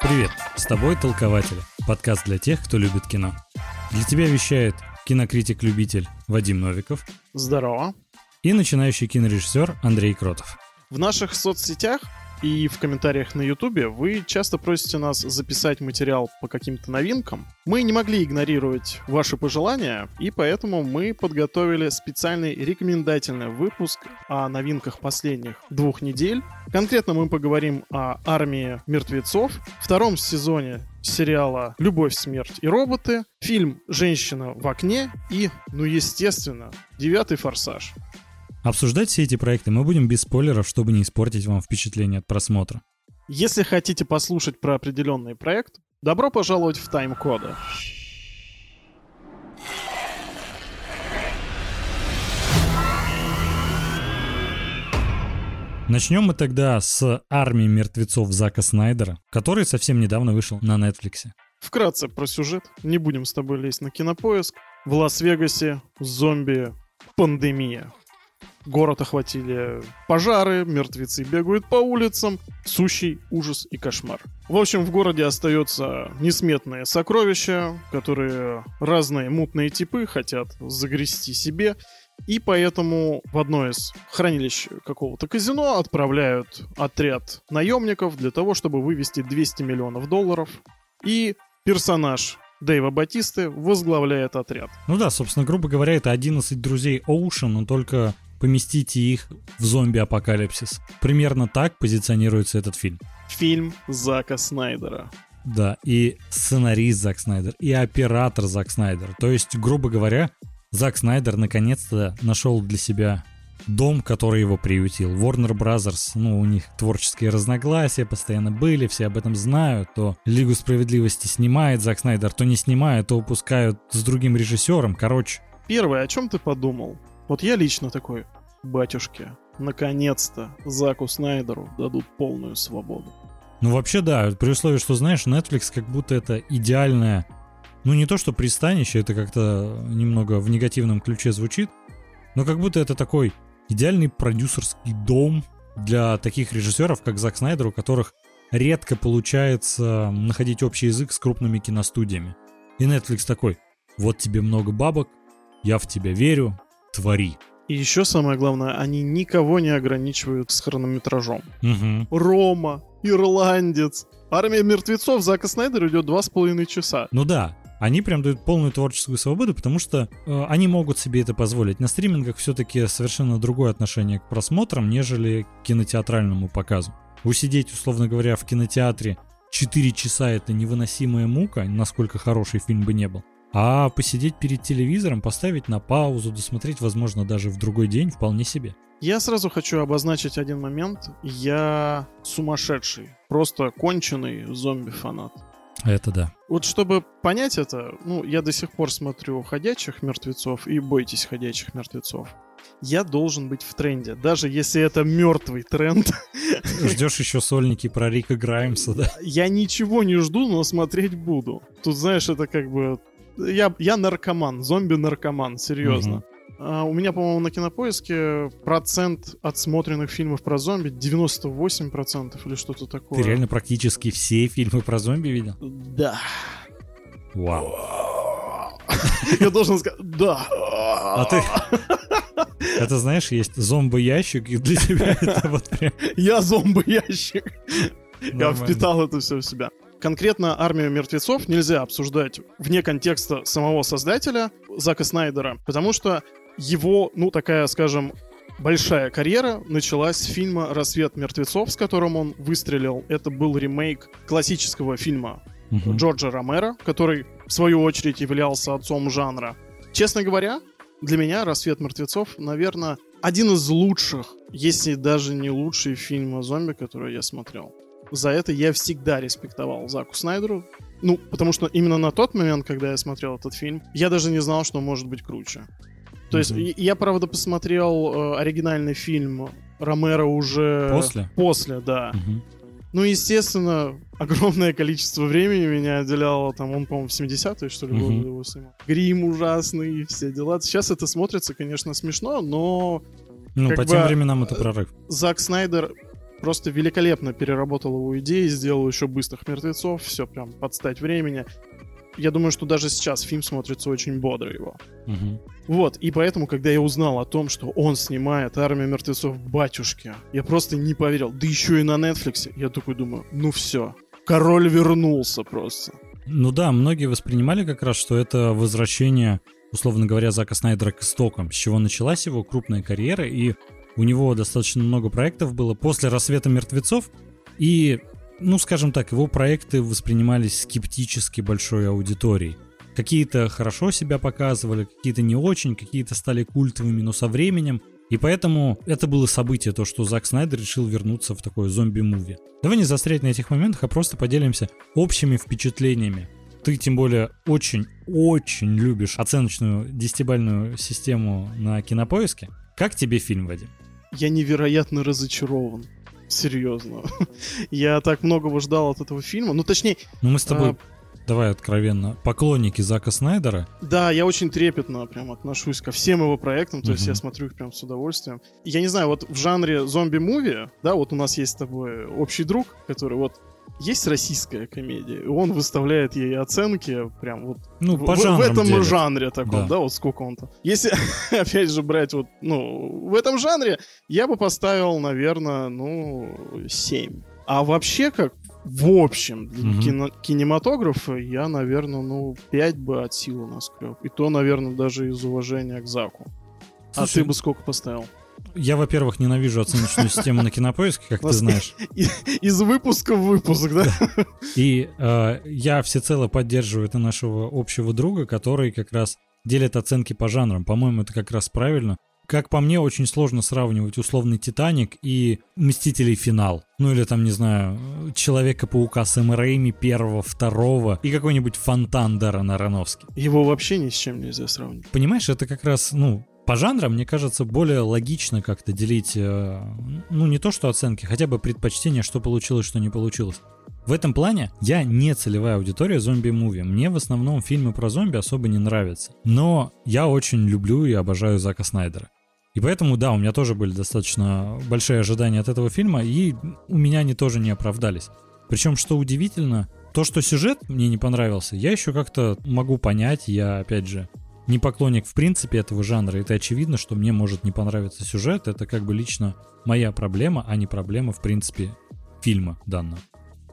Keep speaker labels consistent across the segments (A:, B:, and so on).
A: Привет, с тобой Толкователь, подкаст для тех, кто любит кино. Для тебя вещает кинокритик-любитель Вадим Новиков
B: Здорово.
A: и начинающий кинорежиссер Андрей Кротов.
B: В наших соцсетях и в комментариях на Ютубе вы часто просите нас записать материал по каким-то новинкам. Мы не могли игнорировать ваши пожелания, и поэтому мы подготовили специальный рекомендательный выпуск о новинках последних двух недель. Конкретно мы поговорим о «Армии мертвецов», втором сезоне сериала «Любовь, смерть и роботы», фильм «Женщина в окне» и, ну естественно, «Девятый форсаж».
A: Обсуждать все эти проекты мы будем без спойлеров, чтобы не испортить вам впечатление от просмотра.
B: Если хотите послушать про определенный проект, добро пожаловать в тайм-коды.
A: Начнем мы тогда с «Армии мертвецов» Зака Снайдера, который совсем недавно вышел на Netflix.
B: Вкратце про сюжет. Не будем с тобой лезть на кинопоиск. В Лас-Вегасе зомби-пандемия. Город охватили пожары, мертвецы бегают по улицам, сущий ужас и кошмар. В общем, в городе остаются несметные сокровища, которые разные мутные типы хотят загрести себе, и поэтому в одно из хранилищ какого-то казино отправляют отряд наемников для того, чтобы вывести 200 миллионов долларов. И персонаж Дэйва Батисты возглавляет отряд.
A: Ну да, собственно, грубо говоря, это 11 друзей Оушен, но только поместите их в зомби-апокалипсис. Примерно так позиционируется этот фильм.
B: Фильм Зака Снайдера.
A: Да, и сценарист Зак Снайдер, и оператор Зак Снайдер. То есть, грубо говоря, Зак Снайдер наконец-то нашел для себя дом, который его приютил. Warner Brothers, ну, у них творческие разногласия постоянно были, все об этом знают. То Лигу Справедливости снимает Зак Снайдер, то не снимает, то выпускают с другим режиссером. Короче,
B: Первое, о чем ты подумал? Вот я лично такой, батюшки, наконец-то Заку Снайдеру дадут полную свободу.
A: Ну, вообще, да, при условии, что, знаешь, Netflix как будто это идеальное, ну, не то что пристанище, это как-то немного в негативном ключе звучит, но как будто это такой идеальный продюсерский дом для таких режиссеров, как Зак Снайдер, у которых редко получается находить общий язык с крупными киностудиями. И Netflix такой, вот тебе много бабок, я в тебя верю, твори.
B: И еще самое главное, они никого не ограничивают с хронометражом.
A: Мгм.
B: Рома, ирландец. Армия мертвецов Зака Снайдера идет два с половиной часа.
A: Ну да, они прям дают полную творческую свободу, потому что э, они могут себе это позволить. На стримингах все-таки совершенно другое отношение к просмотрам, нежели к кинотеатральному показу. Усидеть, условно говоря, в кинотеатре 4 часа это невыносимая мука, насколько хороший фильм бы не был. А посидеть перед телевизором, поставить на паузу, досмотреть, возможно, даже в другой день, вполне себе.
B: Я сразу хочу обозначить один момент. Я сумасшедший, просто конченый зомби-фанат.
A: Это да.
B: Вот чтобы понять это, ну, я до сих пор смотрю «Ходячих мертвецов» и «Бойтесь ходячих мертвецов». Я должен быть в тренде, даже если это мертвый тренд.
A: Ждешь еще сольники про Рика Граймса, да?
B: Я ничего не жду, но смотреть буду. Тут, знаешь, это как бы... Я, я наркоман, зомби-наркоман, серьезно. А, у меня, по-моему, на кинопоиске процент отсмотренных фильмов про зомби 98% или что-то такое.
A: Ты реально практически все фильмы про зомби видел?
B: Да.
A: Вау.
B: Я должен сказать, да.
A: А ты... Это, знаешь, есть зомбоящик, и для тебя это вот прям...
B: Я зомби-ящик. Я впитал это все в себя. Конкретно «Армию мертвецов» нельзя обсуждать вне контекста самого создателя Зака Снайдера, потому что его, ну, такая, скажем, большая карьера началась с фильма «Рассвет мертвецов», с которым он выстрелил. Это был ремейк классического фильма
A: Мгм.
B: Джорджа Ромеро, который, в свою очередь, являлся отцом жанра. Честно говоря, для меня «Рассвет мертвецов», наверное, один из лучших, если даже не лучший фильм о зомби, который я смотрел. За это я всегда респектовал Заку Снайдеру. Ну, потому что именно на тот момент, когда я смотрел этот фильм, я даже не знал, что может быть круче. То есть, и- я, правда, посмотрел э, оригинальный фильм Ромеро уже...
A: После?
B: После, да.
A: Мгм.
B: Ну, естественно, огромное количество времени меня отделяло, там, он, по-моему, в 70-е, что ли, годы
A: Мгм.
B: его снимал. Грим ужасный и все дела. Сейчас это смотрится, конечно, смешно, но
A: Ну, по
B: бы,
A: тем временам это прорыв.
B: Зак Снайдер просто великолепно переработал его идеи, сделал еще быстрых мертвецов, все прям под стать времени. Я думаю, что даже сейчас фильм смотрится очень бодро его.
A: Мгм.
B: Вот, и поэтому, когда я узнал о том, что он снимает «Армию мертвецов. Батюшки», я просто не поверил. Да еще и на Netflix. Я такой думаю, ну все, король вернулся просто.
A: Ну да, многие воспринимали как раз, что это возвращение, условно говоря, Зака Снайдера к истокам, с чего началась его крупная карьера, и у него достаточно много проектов было после «Рассвета мертвецов», и, ну, скажем так, его проекты воспринимались скептически большой аудиторией. Какие-то хорошо себя показывали, какие-то не очень, какие-то стали культовыми, но со временем. И поэтому это было событие, то, что Зак Снайдер решил вернуться в такое зомби-муви. Давай не застрять на этих моментах, а просто поделимся общими впечатлениями. Ты, тем более, очень-очень любишь оценочную десятибальную систему на кинопоиске. Как тебе фильм, Вадим?
B: Я невероятно разочарован. Серьезно. Я так многого ждал от этого фильма. Ну, точнее,
A: Ну, мы с тобой,
B: А.
A: давай откровенно, поклонники Зака Снайдера.
B: Да, я очень трепетно прям отношусь ко всем его проектам, то есть
A: Мгм.
B: я смотрю их прям с удовольствием. Я не знаю, вот в жанре зомби-муви, да, вот у нас есть с тобой общий друг, который вот есть российская комедия, и он выставляет ей оценки прям вот
A: Ну,
B: в,
A: по
B: в- в этом
A: делят.
B: жанре таком,
A: Да.
B: да. вот сколько он там. Если, опять же, брать вот, ну, в этом жанре, я бы поставил, наверное, ну, 7. А вообще, как в общем, для
A: Мгм.
B: кино- кинематографа я, наверное, ну, 5 бы от силы наскреб. И то, наверное, даже из уважения к Заку. а
A: Слушай,
B: ты бы сколько поставил?
A: Я, во-первых, ненавижу оценочную систему на кинопоиске, как ты знаешь.
B: Из выпуска в выпуск, да?
A: И э, я всецело поддерживаю это нашего общего друга, который как раз делит оценки по жанрам. По-моему, это как раз правильно. Как по мне, очень сложно сравнивать условный «Титаник» и «Мстителей. Финал». Ну или там, не знаю, «Человека-паука» Сэма Рэйми первого, второго и какой-нибудь «Фонтан» Даррена Аронофски.
B: Его вообще ни с чем нельзя сравнить.
A: Понимаешь, это как раз, ну, по жанрам, мне кажется, более логично как-то делить, э, ну, не то что оценки, хотя бы предпочтение, что получилось, что не получилось. В этом плане я не целевая аудитория зомби-муви. Мне в основном фильмы про зомби особо не нравятся. Но я очень люблю и обожаю Зака Снайдера. И поэтому, да, у меня тоже были достаточно большие ожидания от этого фильма, и у меня они тоже не оправдались. Причем, что удивительно, то, что сюжет мне не понравился, я еще как-то могу понять, я, опять же, не поклонник в принципе этого жанра. Это очевидно, что мне может не понравиться сюжет. Это как бы лично моя проблема, а не проблема в принципе фильма данного.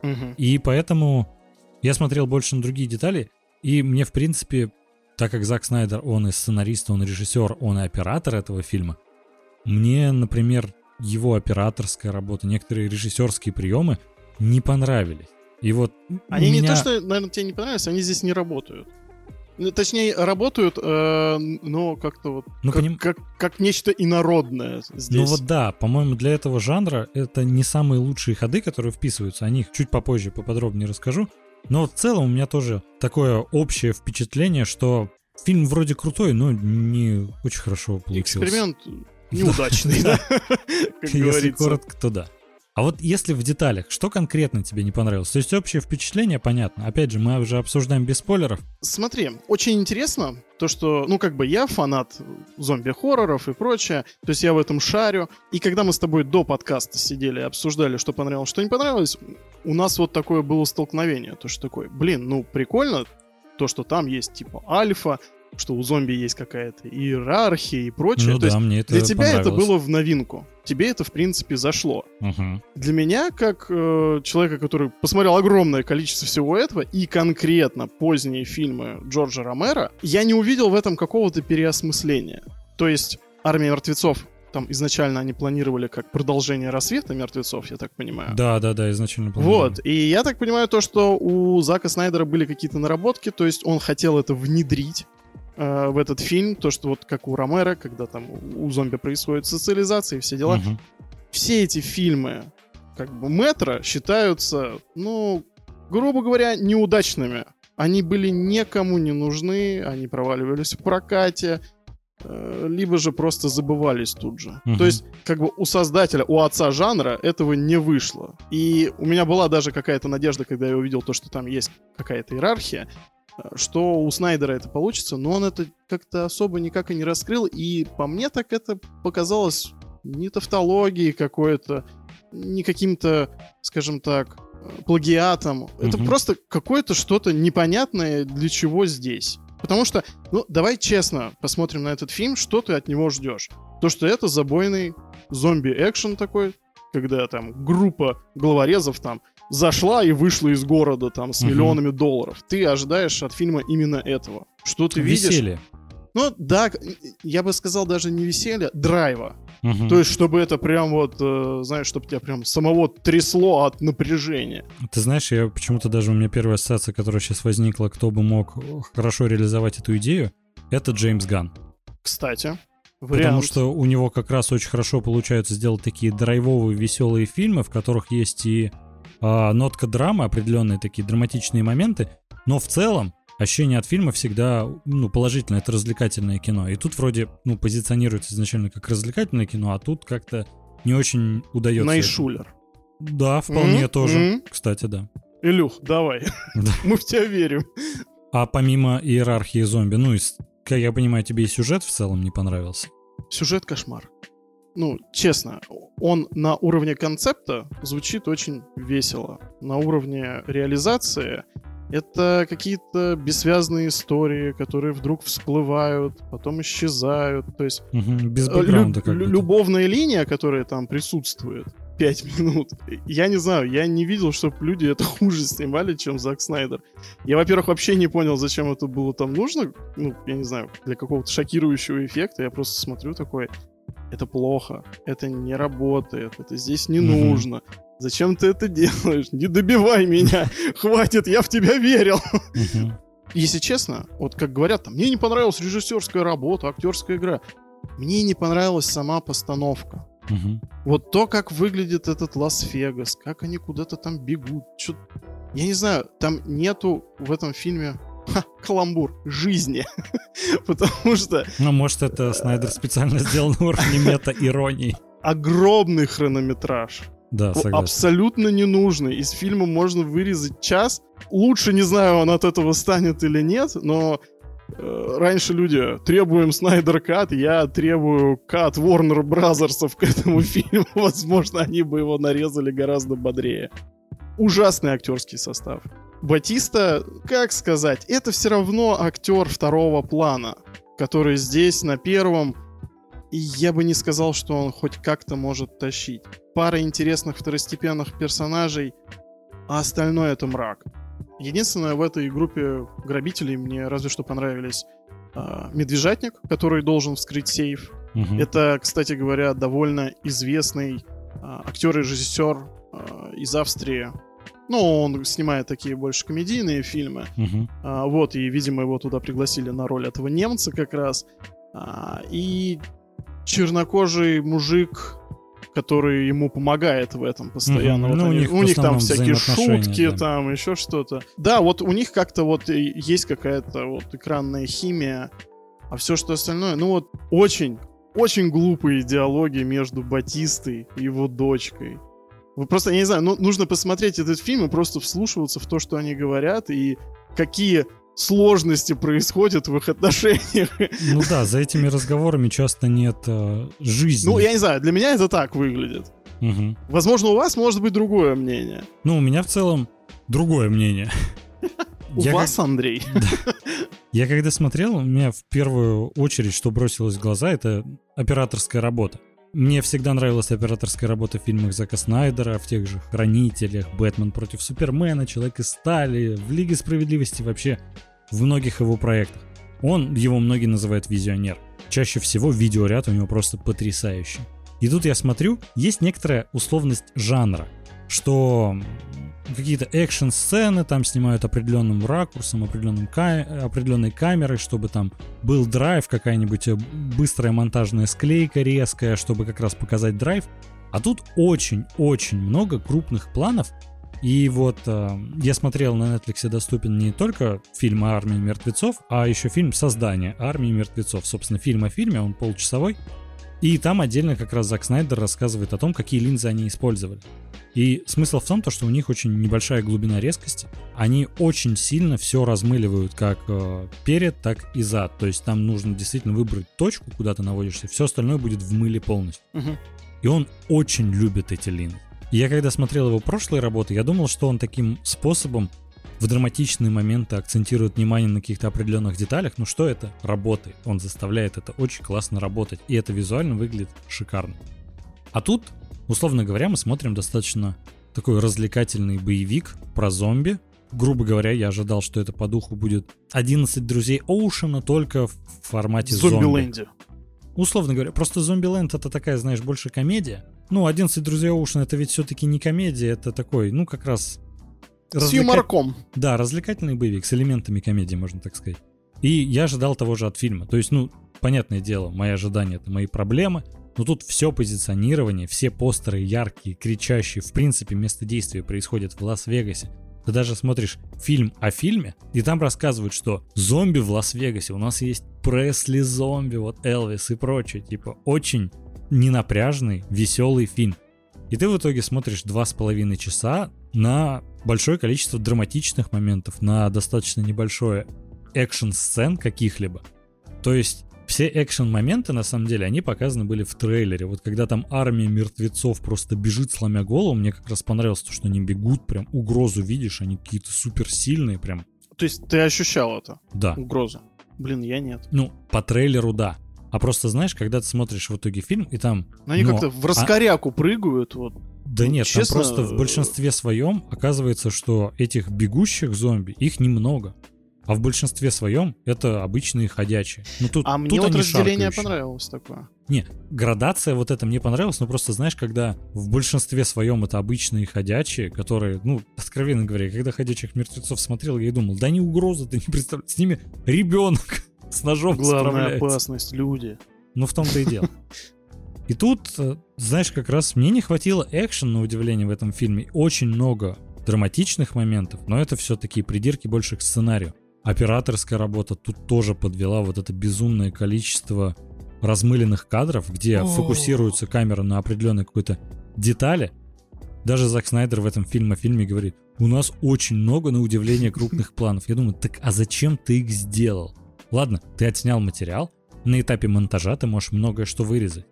B: Мгм.
A: И поэтому я смотрел больше на другие детали, и мне в принципе, так как Зак Снайдер, он и сценарист, он и режиссер, он и оператор этого фильма, мне, например, его операторская работа, некоторые режиссерские приемы не понравились. И вот
B: Они не
A: меня-
B: то, что, наверное, тебе не понравились, они здесь не работают. Ну, точнее, работают, э, но как-то вот...
A: Ну,
B: как,
A: поним-
B: как, как нечто инородное здесь.
A: Ну вот да, по-моему, для этого жанра это не самые лучшие ходы, которые вписываются. О них чуть попозже поподробнее расскажу. Но в целом у меня тоже такое общее впечатление, что фильм вроде крутой, но не очень хорошо получился.
B: Эксперимент неудачный, да,
A: Если коротко, то да. А вот если в деталях, что конкретно тебе не понравилось? То есть общее впечатление, понятно. Опять же, мы уже обсуждаем без спойлеров.
B: Смотри, очень интересно то, что, ну, как бы я фанат зомби-хорроров и прочее, то есть я в этом шарю. И когда мы с тобой до подкаста сидели и обсуждали, что понравилось, что не понравилось, у нас вот такое было столкновение, то, что такое, блин, ну, прикольно, то, что там есть, типа, альфа, что у зомби есть какая-то иерархия и прочее.
A: ну
B: то есть
A: да, мне это
B: для тебя это было в новинку. Тебе это, в принципе, зашло.
A: Мгм.
B: Для меня, как э, человека, который посмотрел огромное количество всего этого, и конкретно поздние фильмы Джорджа Ромера, я не увидел в этом какого-то переосмысления. То есть «Армия мертвецов» там изначально они планировали как продолжение «Рассвета мертвецов», я так понимаю.
A: Да, да, да, изначально планировал.
B: Вот, и я так понимаю то, что у Зака Снайдера были какие-то наработки, то есть он хотел это внедрить э, в этот фильм, то, что вот как у Ромера, когда там у зомби происходит социализация и все дела,
A: Мгм.
B: все эти фильмы, как бы метро, считаются, ну, грубо говоря, неудачными. Они были никому не нужны, они проваливались в прокате, э, либо же просто забывались тут же.
A: Мгм.
B: То есть, как бы у создателя, у отца жанра этого не вышло. И у меня была даже какая-то надежда, когда я увидел то, что там есть какая-то иерархия, что у Снайдера это получится, но он это как-то особо никак и не раскрыл, и по мне так это показалось не тавтологией какой-то, не каким-то, скажем так, плагиатом. Это
A: Мгм.
B: просто какое-то что-то непонятное для чего здесь. Потому что, ну, давай честно посмотрим на этот фильм, что ты от него ждешь. То, что это забойный зомби-экшен такой, когда там группа головорезов там зашла и вышла из города там с
A: Мгм.
B: миллионами долларов. Ты ожидаешь от фильма именно этого. Что ты видишь?
A: Веселье.
B: Ну, да, я бы сказал даже не веселья, драйва.
A: Мгм.
B: То есть, чтобы это прям вот, э, знаешь, чтобы тебя прям самого трясло от напряжения.
A: Ты знаешь, я почему-то даже у меня первая ассоциация, которая сейчас возникла, кто бы мог хорошо реализовать эту идею, это Джеймс Ган.
B: Кстати,
A: Потому
B: вариант.
A: что у него как раз очень хорошо получается сделать такие драйвовые, веселые фильмы, в которых есть и а, нотка драмы, определенные такие драматичные моменты, но в целом ощущение от фильма всегда ну, положительное, это развлекательное кино. И тут вроде ну, позиционируется изначально как развлекательное кино, а тут как-то не очень удается.
B: Найшулер.
A: Да, вполне
B: М,
A: тоже.
B: м.
A: Кстати, да.
B: Илюх, давай.
A: Да.
B: Мы в тебя верим.
A: А помимо иерархии зомби, ну, и, как я понимаю, тебе и сюжет в целом не понравился.
B: Сюжет кошмар. Ну, честно, он на уровне концепта звучит очень весело. На уровне реализации это какие-то бессвязные истории, которые вдруг всплывают, потом исчезают. То есть
A: Мгм, Без
B: лю-
A: как
B: лю- любовная линия, которая там присутствует, 5 минут. Я не знаю, я не видел, чтобы люди это хуже снимали, чем Зак Снайдер. Я, во-первых, вообще не понял, зачем это было там нужно. Ну, я не знаю, для какого-то шокирующего эффекта. Я просто смотрю такой, это плохо, это не работает, это здесь не
A: Мгм.
B: нужно. Зачем ты это делаешь? Не добивай меня! Хватит, я в тебя верил!
A: Мгм.
B: Если честно, вот как говорят, там, мне не понравилась режиссерская работа, актерская игра. Мне не понравилась сама постановка.
A: Мгм.
B: Вот то, как выглядит этот Лас-Вегас, как они куда-то там бегут. чё- Я не знаю, там нету в этом фильме ха, каламбур жизни. Потому что
A: Ну, может, это Снайдер специально сделал на уровне мета-иронии.
B: огромный хронометраж.
A: Да, согласен.
B: абсолютно ненужный. Из фильма можно вырезать час. Лучше не знаю, он от этого станет или нет, но э, раньше люди требуем Снайдер Кат, я требую Кат Warner Бразерсов к этому фильму. Возможно, они бы его нарезали гораздо бодрее. Ужасный актерский состав. Батиста, как сказать, это все равно актер второго плана, который здесь на первом и я бы не сказал, что он хоть как-то может тащить. Пара интересных второстепенных персонажей, а остальное это мрак. Единственное, в этой группе грабителей мне разве что понравились а, Медвежатник, который должен вскрыть сейф.
A: Мгм.
B: Это, кстати говоря, довольно известный а, актер и режиссер а, из Австрии. Ну, он снимает такие больше комедийные фильмы.
A: Мгм.
B: А, вот, и, видимо, его туда пригласили на роль этого немца как раз. А, и чернокожий мужик, который ему помогает в этом постоянно.
A: Мгм.
B: Вот
A: Ну, у
B: они-
A: них в
B: у них там всякие шутки,
A: да.
B: там еще что-то. Да, вот у них как-то вот есть какая-то вот экранная химия, а все что остальное, ну вот очень, очень глупые диалоги между Батистой и его дочкой. Вы просто, я не знаю, ну, нужно посмотреть этот фильм и просто вслушиваться в то, что они говорят, и какие сложности происходят в их отношениях.
A: Ну да, за этими разговорами часто нет э, жизни.
B: Ну, я не знаю, для меня это так выглядит.
A: Мгм.
B: Возможно, у вас может быть другое мнение.
A: Ну, у меня в целом другое мнение.
B: У
A: Я
B: вас, Андрей.
A: Я когда смотрел, у меня в первую очередь, что бросилось в глаза, это операторская работа. Мне всегда нравилась операторская работа в фильмах Зака Снайдера, в тех же «Хранителях», «Бэтмен против Супермена», «Человек из стали», в «Лиге справедливости», вообще в многих его проектах. Он, его многие называют визионер. Чаще всего видеоряд у него просто потрясающий. И тут я смотрю, есть некоторая условность жанра, что какие-то экшн-сцены там снимают определенным ракурсом, определенным ка- определенной камерой, чтобы там был драйв, какая-нибудь э, быстрая монтажная склейка резкая, чтобы как раз показать драйв. А тут очень-очень много крупных планов. И вот э, я смотрел на Netflix доступен не только фильм о армии мертвецов, а еще фильм «Создание армии мертвецов». Собственно, фильм о фильме, он полчасовой. И там отдельно как раз Зак Снайдер рассказывает о том, какие линзы они использовали. И смысл в том, то, что у них очень небольшая глубина резкости. Они очень сильно все размыливают как э, перед, так и зад. То есть там нужно действительно выбрать точку, куда ты наводишься. Все остальное будет в мыле полностью.
B: Мгм.
A: И он очень любит эти линзы. Я когда смотрел его прошлые работы, я думал, что он таким способом в драматичные моменты акцентирует внимание на каких-то определенных деталях. Ну что это? Работает. Он заставляет это очень классно работать. И это визуально выглядит шикарно. А тут, условно говоря, мы смотрим достаточно такой развлекательный боевик про зомби. Грубо говоря, я ожидал, что это по духу будет 11 друзей Оушена, только в формате зомби.
B: Зомби-ленде.
A: Условно говоря, просто Зомби-ленд это такая, знаешь, больше комедия. Ну, 11 друзей Оушена это ведь все-таки не комедия, это такой, ну, как раз...
B: С
A: развлека-
B: юморком.
A: Да, развлекательный боевик с элементами комедии, можно так сказать. И я ожидал того же от фильма. То есть, ну, понятное дело, мои ожидания это мои проблемы, но тут все позиционирование, все постеры яркие, кричащие, в принципе, место действия происходит в Лас-Вегасе. Ты даже смотришь фильм о фильме, и там рассказывают, что зомби в Лас-Вегасе, у нас есть Пресли зомби, вот Элвис и прочее. Типа очень ненапряжный, веселый фильм. И ты в итоге смотришь два с половиной часа на большое количество драматичных моментов, на достаточно небольшое экшн-сцен каких-либо. То есть все экшн-моменты, на самом деле, они показаны были в трейлере. Вот когда там армия мертвецов просто бежит, сломя голову, мне как раз понравилось то, что они бегут, прям угрозу видишь, они какие-то суперсильные прям.
B: То есть ты ощущал это,
A: Да.
B: угрозу? Блин, я нет.
A: Ну, по трейлеру да. А просто знаешь, когда ты смотришь в итоге фильм, и там...
B: Но они
A: но-
B: как-то в
A: а-
B: раскоряку прыгают, вот.
A: Да
B: Ну,
A: нет,
B: честно,
A: там просто в большинстве своем оказывается, что этих бегущих зомби, их немного. А в большинстве своем это обычные ходячие. Ну, тут,
B: А
A: тут
B: мне вот разделение
A: шаркающие.
B: понравилось такое.
A: Не, градация вот это мне понравилась, но просто знаешь, когда в большинстве своем это обычные ходячие, которые, ну, откровенно говоря, когда ходячих мертвецов смотрел, я и думал, да не угроза, ты не представляешь, с ними ребенок с ножом
B: Главная опасность — люди.
A: Ну, в том-то и дело. И тут, э, знаешь, как раз мне не хватило экшен, на удивление, в этом фильме. Очень много драматичных моментов, но это все-таки придирки больше к сценарию. Операторская работа тут тоже подвела вот это безумное количество размыленных кадров, где
B: О.
A: фокусируется камера на определенной какой-то детали. Даже Зак Снайдер в этом фильме фильме говорит, у нас очень много, на удивление, крупных планов. Я думаю, так а зачем ты их сделал? Ладно, ты отснял материал, на этапе монтажа ты можешь многое что вырезать.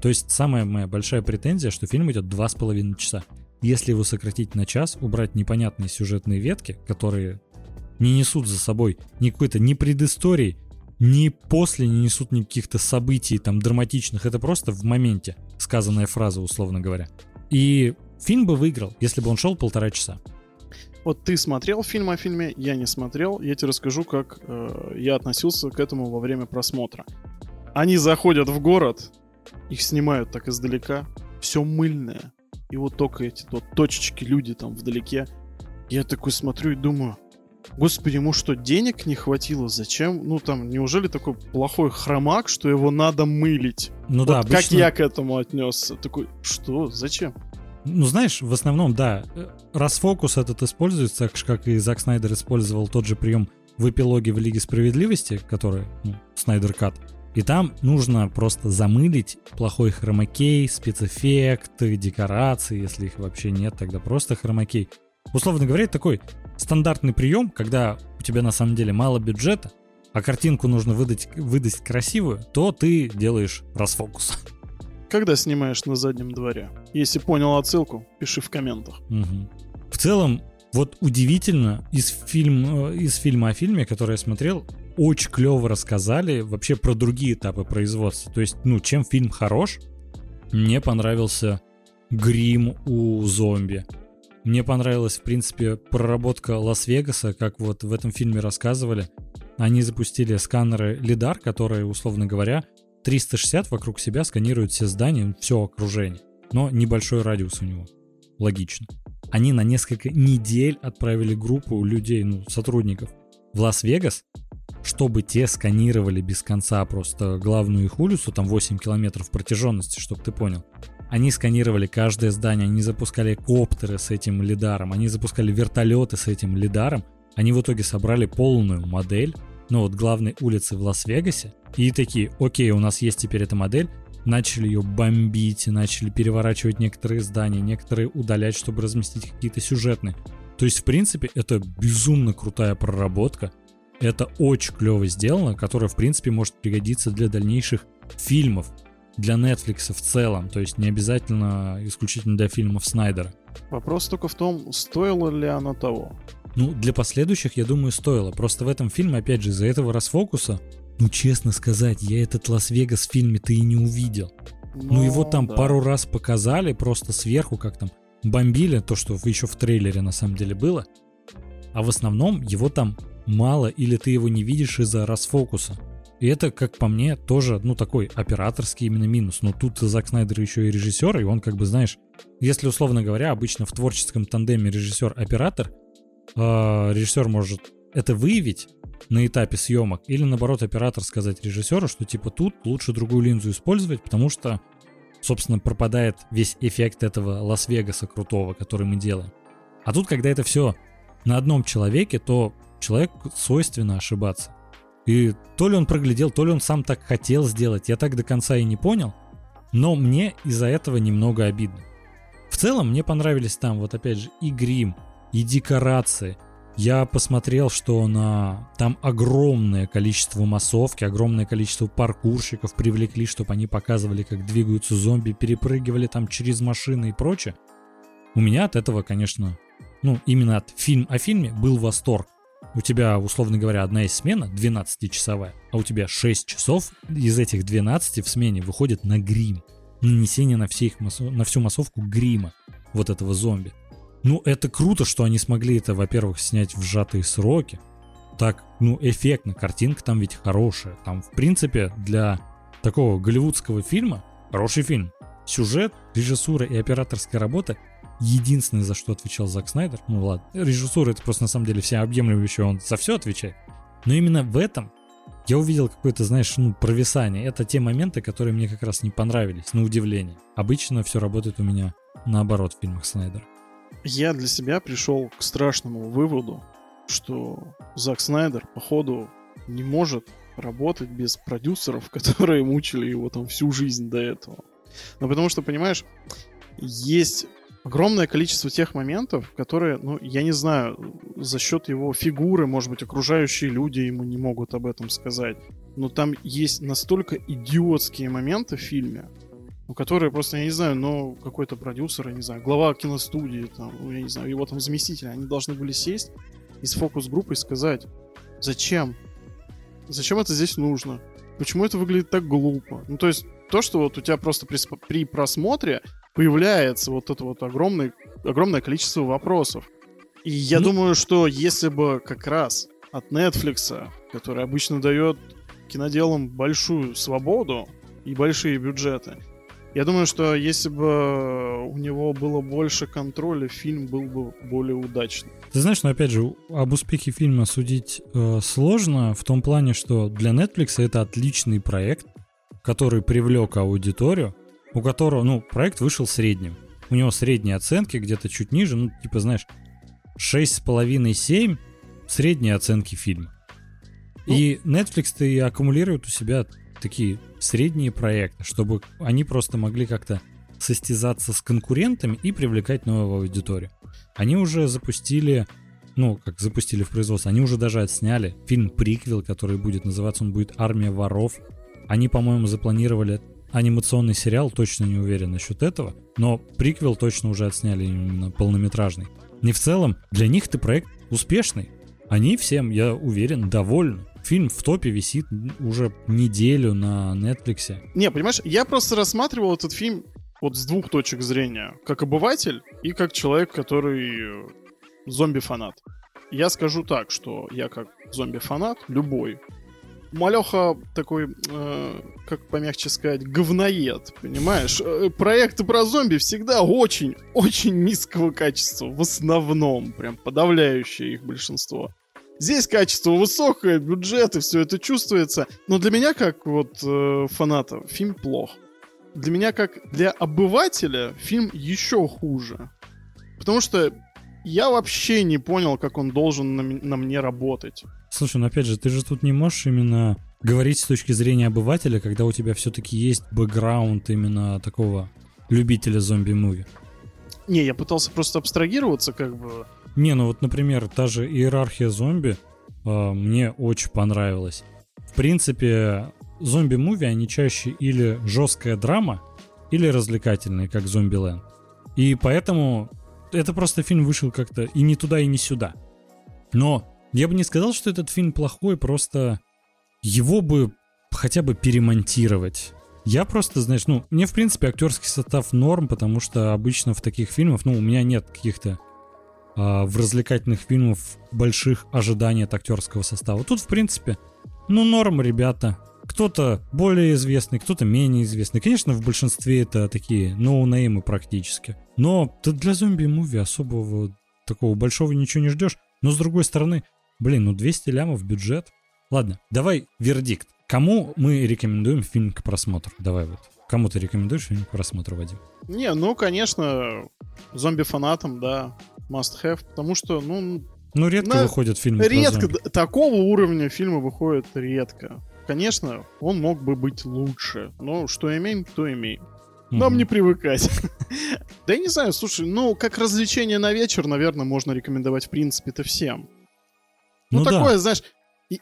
A: То есть самая моя большая претензия, что фильм идет два с половиной часа. Если его сократить на час, убрать непонятные сюжетные ветки, которые не несут за собой ни какой-то ни предыстории, ни после не несут ни каких-то событий там драматичных, это просто в моменте сказанная фраза, условно говоря. И фильм бы выиграл, если бы он шел полтора часа.
B: Вот ты смотрел фильм о фильме, я не смотрел. Я тебе расскажу, как э, я относился к этому во время просмотра. Они заходят в город, их снимают так издалека, все мыльное. И вот только эти вот точечки, люди там вдалеке. Я такой смотрю и думаю, господи, ему что, денег не хватило? Зачем? Ну там, неужели такой плохой хромак, что его надо мылить?
A: Ну
B: Вот
A: да,
B: как
A: обычно...
B: я к этому отнесся? Такой, что? Зачем?
A: Ну, знаешь, в основном, да, э, расфокус этот используется, так же, как и Зак Снайдер использовал тот же прием в эпилоге в Лиге Справедливости, который, ну, Снайдер Кат. И там нужно просто замылить плохой хромакей, спецэффекты, декорации, если их вообще нет, тогда просто хромакей. Условно говоря, это такой стандартный прием, когда у тебя на самом деле мало бюджета, а картинку нужно выдать, выдать красивую, то ты делаешь расфокус.
B: Когда снимаешь на заднем дворе? Если понял отсылку, пиши в комментах.
A: Мгм. В целом, вот удивительно, из, фильм, э, из фильма о фильме, который я смотрел, очень клево рассказали вообще про другие этапы производства. То есть, ну, чем фильм хорош, мне понравился грим у зомби. Мне понравилась, в принципе, проработка Лас-Вегаса, как вот в этом фильме рассказывали. Они запустили сканеры лидар, которые, условно говоря, 360 вокруг себя сканируют все здания, все окружение. Но небольшой радиус у него. Логично. Они на несколько недель отправили группу людей, ну, сотрудников в Лас-Вегас, чтобы те сканировали без конца просто главную их улицу, там 8 километров протяженности, чтобы ты понял. Они сканировали каждое здание, они запускали коптеры с этим лидаром, они запускали вертолеты с этим лидаром. Они в итоге собрали полную модель, ну вот главной улицы в Лас-Вегасе, и такие, окей, у нас есть теперь эта модель, начали ее бомбить, начали переворачивать некоторые здания, некоторые удалять, чтобы разместить какие-то сюжетные. То есть, в принципе, это безумно крутая проработка. Это очень клево сделано, которое, в принципе, может пригодиться для дальнейших фильмов. Для Netflix в целом, то есть не обязательно исключительно для фильмов Снайдера.
B: Вопрос только в том, стоило ли оно того.
A: Ну, для последующих, я думаю, стоило. Просто в этом фильме, опять же, из-за этого расфокуса, ну, честно сказать, я этот Лас-Вегас в фильме-то и не увидел. Ну, ну его там да. пару раз показали, просто сверху, как там бомбили, то, что еще в трейлере на самом деле было. А в основном его там мало или ты его не видишь из-за расфокуса. И это, как по мне, тоже, ну, такой операторский именно минус. Но тут Зак Снайдер еще и режиссер, и он, как бы, знаешь, если, условно говоря, обычно в творческом тандеме режиссер-оператор, э, режиссер может это выявить на этапе съемок, или, наоборот, оператор сказать режиссеру, что, типа, тут лучше другую линзу использовать, потому что, собственно, пропадает весь эффект этого Лас-Вегаса крутого, который мы делаем. А тут, когда это все на одном человеке, то человек свойственно ошибаться. И то ли он проглядел, то ли он сам так хотел сделать, я так до конца и не понял. Но мне из-за этого немного обидно. В целом мне понравились там вот опять же и грим, и декорации. Я посмотрел, что на там огромное количество массовки, огромное количество паркурщиков привлекли, чтобы они показывали, как двигаются зомби, перепрыгивали там через машины и прочее. У меня от этого, конечно, ну, именно от фильм о фильме был восторг у тебя, условно говоря, одна из смена 12-часовая, а у тебя 6 часов из этих 12 в смене выходит на грим. Нанесение на, все на всю массовку грима вот этого зомби. Ну, это круто, что они смогли это, во-первых, снять в сжатые сроки. Так, ну, эффектно, картинка там ведь хорошая. Там, в принципе, для такого голливудского фильма хороший фильм. Сюжет, режиссура и операторская работа единственное, за что отвечал Зак Снайдер, ну ладно, режиссура это просто на самом деле вся объемлющая, он за все отвечает. Но именно в этом я увидел какое-то, знаешь, ну, провисание. Это те моменты, которые мне как раз не понравились, на удивление. Обычно все работает у меня наоборот в фильмах Снайдера.
B: Я для себя пришел к страшному выводу, что Зак Снайдер, походу, не может работать без продюсеров, которые мучили его там всю жизнь до этого. Ну, потому что, понимаешь, есть огромное количество тех моментов, которые, ну, я не знаю, за счет его фигуры, может быть, окружающие люди ему не могут об этом сказать. Но там есть настолько идиотские моменты в фильме, ну, которые просто, я не знаю, но какой-то продюсер, я не знаю, глава киностудии, там, ну, я не знаю, его там заместитель, они должны были сесть и с фокус-группой сказать, зачем? Зачем это здесь нужно? Почему это выглядит так глупо? Ну, то есть, то, что вот у тебя просто при, при просмотре появляется вот это вот огромное, огромное количество вопросов. И я ну... думаю, что если бы как раз от Netflix, который обычно дает киноделам большую свободу и большие бюджеты, я думаю, что если бы у него было больше контроля, фильм был бы более удачный.
A: Ты знаешь, но опять же, об успехе фильма судить э, сложно в том плане, что для Netflix это отличный проект, который привлек аудиторию, у которого, ну, проект вышел средним. У него средние оценки где-то чуть ниже, ну, типа, знаешь, 6,5-7 средние оценки фильма. Ну, и Netflix-то и аккумулирует у себя такие средние проекты, чтобы они просто могли как-то состязаться с конкурентами и привлекать новую аудиторию. Они уже запустили, ну, как запустили в производство, они уже даже отсняли фильм-приквел, который будет называться, он будет «Армия воров». Они, по-моему, запланировали анимационный сериал, точно не уверен насчет этого, но приквел точно уже отсняли именно полнометражный. Не в целом, для них ты проект успешный. Они всем, я уверен, довольны. Фильм в топе висит уже неделю на Netflix.
B: Не, понимаешь, я просто рассматривал этот фильм вот с двух точек зрения. Как обыватель и как человек, который зомби-фанат. Я скажу так, что я как зомби-фанат, любой, Малеха такой, э, как помягче сказать, говноед, понимаешь? Э, проекты про зомби всегда очень, очень низкого качества, в основном, прям подавляющее их большинство. Здесь качество высокое, бюджеты, все это чувствуется. Но для меня, как вот э, фаната, фильм плох. Для меня, как для обывателя, фильм еще хуже. Потому что я вообще не понял, как он должен на, на мне работать.
A: Слушай, ну опять же, ты же тут не можешь именно говорить с точки зрения обывателя, когда у тебя все-таки есть бэкграунд именно такого любителя зомби-муви.
B: Не, я пытался просто абстрагироваться, как бы.
A: Не, ну вот, например, та же иерархия зомби э, мне очень понравилась. В принципе, зомби-муви, они чаще или жесткая драма, или развлекательные, как Зомби-Ленд. И поэтому это просто фильм вышел как-то и не туда, и не сюда. Но я бы не сказал, что этот фильм плохой, просто его бы хотя бы перемонтировать. Я просто, знаешь, ну, мне, в принципе, актерский состав норм, потому что обычно в таких фильмах, ну, у меня нет каких-то а, в развлекательных фильмах больших ожиданий от актерского состава. Тут, в принципе, ну, норм, ребята. Кто-то более известный, кто-то менее известный. Конечно, в большинстве это такие ноунеймы практически. Но ты для зомби-муви особого такого большого ничего не ждешь. Но с другой стороны, блин, ну 200 лямов бюджет. Ладно, давай вердикт. Кому мы рекомендуем фильм к просмотру? Давай вот. Кому ты рекомендуешь фильм к просмотру, Вадим?
B: Не, ну, конечно, зомби-фанатам, да, must have, потому что, ну...
A: Ну, редко
B: на...
A: выходят фильмы
B: Редко, такого уровня фильмы выходят редко. Конечно, он мог бы быть лучше, но что имеем, то имеем. Нам не привыкать. да я не знаю, слушай, ну, как развлечение на вечер, наверное, можно рекомендовать в принципе-то всем. Ну, ну такое, да. знаешь,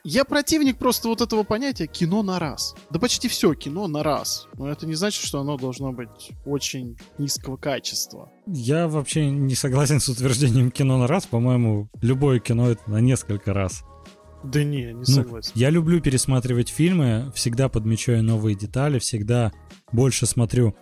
B: я противник просто вот этого понятия кино на раз. Да почти все кино на раз. Но это не значит, что оно должно быть очень низкого качества.
A: Я вообще не согласен с утверждением кино на раз. По-моему, любое кино это на несколько раз.
B: Да не, не согласен.
A: Ну, я люблю пересматривать фильмы, всегда подмечаю новые детали, всегда больше смотрю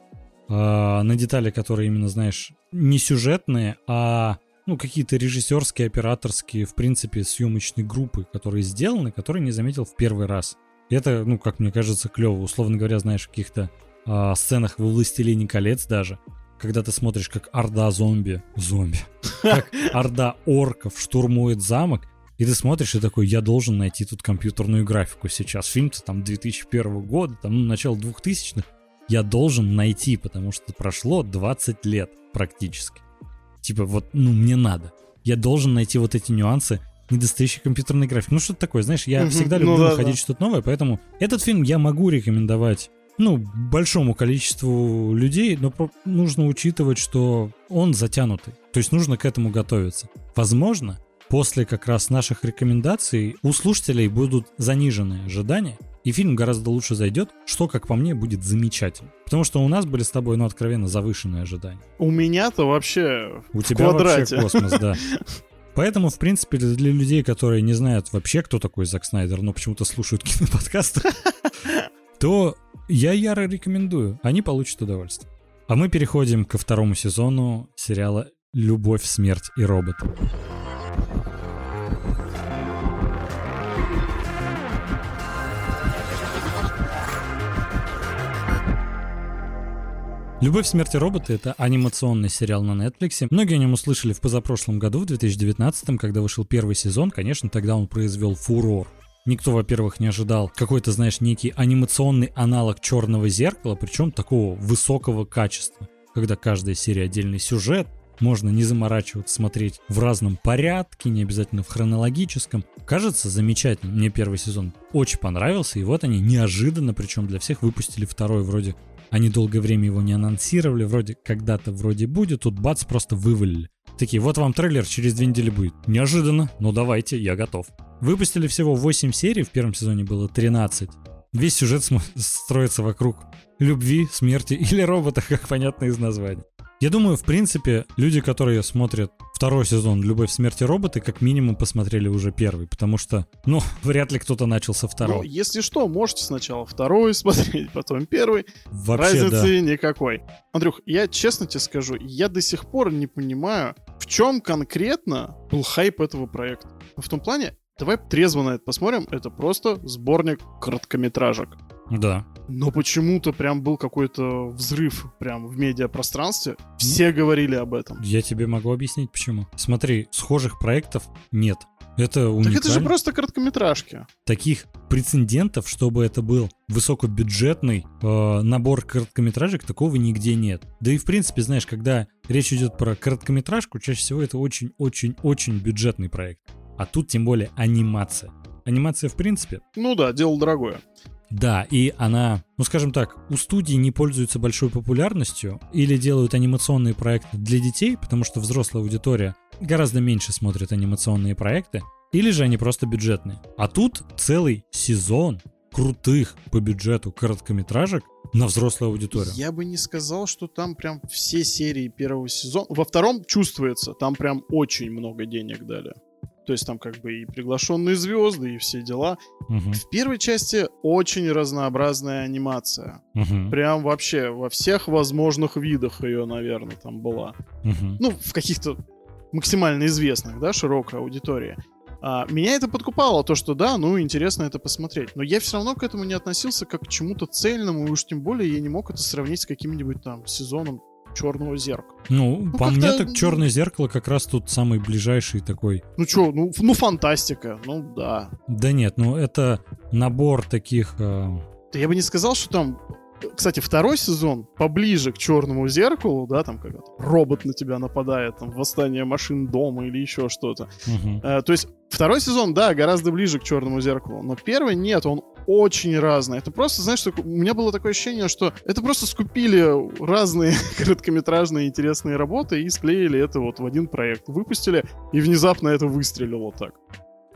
A: э, на детали, которые именно, знаешь, не сюжетные, а ну, какие-то режиссерские, операторские, в принципе, съемочные группы, которые сделаны, которые не заметил в первый раз. И это, ну, как мне кажется, клево. Условно говоря, знаешь, в каких-то э, сценах в «Властелине колец» даже, когда ты смотришь, как орда зомби, зомби, как орда орков штурмует замок, и ты смотришь и такой, я должен найти тут компьютерную графику сейчас. Фильм-то там 2001 года, там, ну, начало 2000-х. Я должен найти, потому что прошло 20 лет практически. Типа вот, ну, мне надо. Я должен найти вот эти нюансы недостающей компьютерной графики. Ну, что-то такое, знаешь, я угу, всегда люблю ну, да, находить да. что-то новое, поэтому этот фильм я могу рекомендовать ну, большому количеству людей, но нужно учитывать, что он затянутый. То есть нужно к этому готовиться. Возможно, после как раз наших рекомендаций у слушателей будут заниженные ожидания, и фильм гораздо лучше зайдет, что, как по мне, будет замечательно. Потому что у нас были с тобой, ну, откровенно завышенные ожидания.
B: У меня-то вообще
A: У тебя квадрате. вообще космос, да. Поэтому, в принципе, для людей, которые не знают вообще, кто такой Зак Снайдер, но почему-то слушают киноподкасты, то я яро рекомендую. Они получат удовольствие. А мы переходим ко второму сезону сериала «Любовь, смерть и роботы». «Любовь, смерть и роботы» — это анимационный сериал на Netflix. Многие о нем услышали в позапрошлом году, в 2019, когда вышел первый сезон. Конечно, тогда он произвел фурор. Никто, во-первых, не ожидал какой-то, знаешь, некий анимационный аналог черного зеркала, причем такого высокого качества, когда каждая серия отдельный сюжет, можно не заморачиваться, смотреть в разном порядке, не обязательно в хронологическом. Кажется замечательно. Мне первый сезон очень понравился, и вот они неожиданно, причем для всех, выпустили второй вроде они долгое время его не анонсировали, вроде когда-то вроде будет, тут бац, просто вывалили. Такие, вот вам трейлер, через две недели будет. Неожиданно, но давайте, я готов. Выпустили всего 8 серий, в первом сезоне было 13. Весь сюжет строится вокруг любви, смерти или робота, как понятно из названия. Я думаю, в принципе, люди, которые смотрят второй сезон «Любовь, смерти роботы», как минимум посмотрели уже первый, потому что, ну, вряд ли кто-то начал со второго. Ну,
B: если что, можете сначала второй смотреть, потом первый.
A: Вообще,
B: Разницы
A: да.
B: никакой. Андрюх, я честно тебе скажу, я до сих пор не понимаю, в чем конкретно был хайп этого проекта. В том плане, давай трезво на это посмотрим, это просто сборник короткометражек.
A: Да.
B: Но почему-то прям был какой-то взрыв прям в медиапространстве. Все говорили об этом.
A: Я тебе могу объяснить почему. Смотри, схожих проектов нет. Это уникально.
B: Так это же просто короткометражки.
A: Таких прецедентов, чтобы это был высокобюджетный э, набор короткометражек, такого нигде нет. Да и в принципе, знаешь, когда речь идет про короткометражку, чаще всего это очень-очень-очень бюджетный проект. А тут тем более анимация. Анимация в принципе.
B: Ну да, дело дорогое.
A: Да, и она, ну скажем так, у студии не пользуется большой популярностью или делают анимационные проекты для детей, потому что взрослая аудитория гораздо меньше смотрит анимационные проекты, или же они просто бюджетные. А тут целый сезон крутых по бюджету короткометражек на взрослую аудиторию.
B: Я бы не сказал, что там прям все серии первого сезона. Во втором чувствуется, там прям очень много денег дали. То есть там как бы и приглашенные звезды, и все дела.
A: Мгм,
B: В первой части очень разнообразная анимация.
A: мгм,
B: Прям вообще во всех возможных видах ее, наверное, там была.
A: мгм.
B: Ну, в каких-то максимально известных, да, широкой аудитории. А, меня это подкупало, то, что да, ну, интересно это посмотреть. Но я все равно к этому не относился как к чему-то цельному, и уж тем более я не мог это сравнить с каким-нибудь там сезоном Черного зеркала.
A: Ну,
B: Ну,
A: по мне так черное зеркало как раз тут самый ближайший такой.
B: Ну чё, ну, ну фантастика, ну да.
A: Да нет, ну это набор таких. э,
B: Да я бы не сказал, что там... Кстати, второй сезон поближе к черному зеркалу, да, там когда робот на тебя нападает, там восстание машин дома или еще что-то.
A: мгм.
B: Э, то есть второй сезон, да, гораздо ближе к черному зеркалу, но первый нет, он очень разный. Это просто, знаешь, такое- у меня было такое ощущение, что это просто скупили разные короткометражные интересные работы и склеили это вот в один проект. Выпустили, и внезапно это выстрелило так.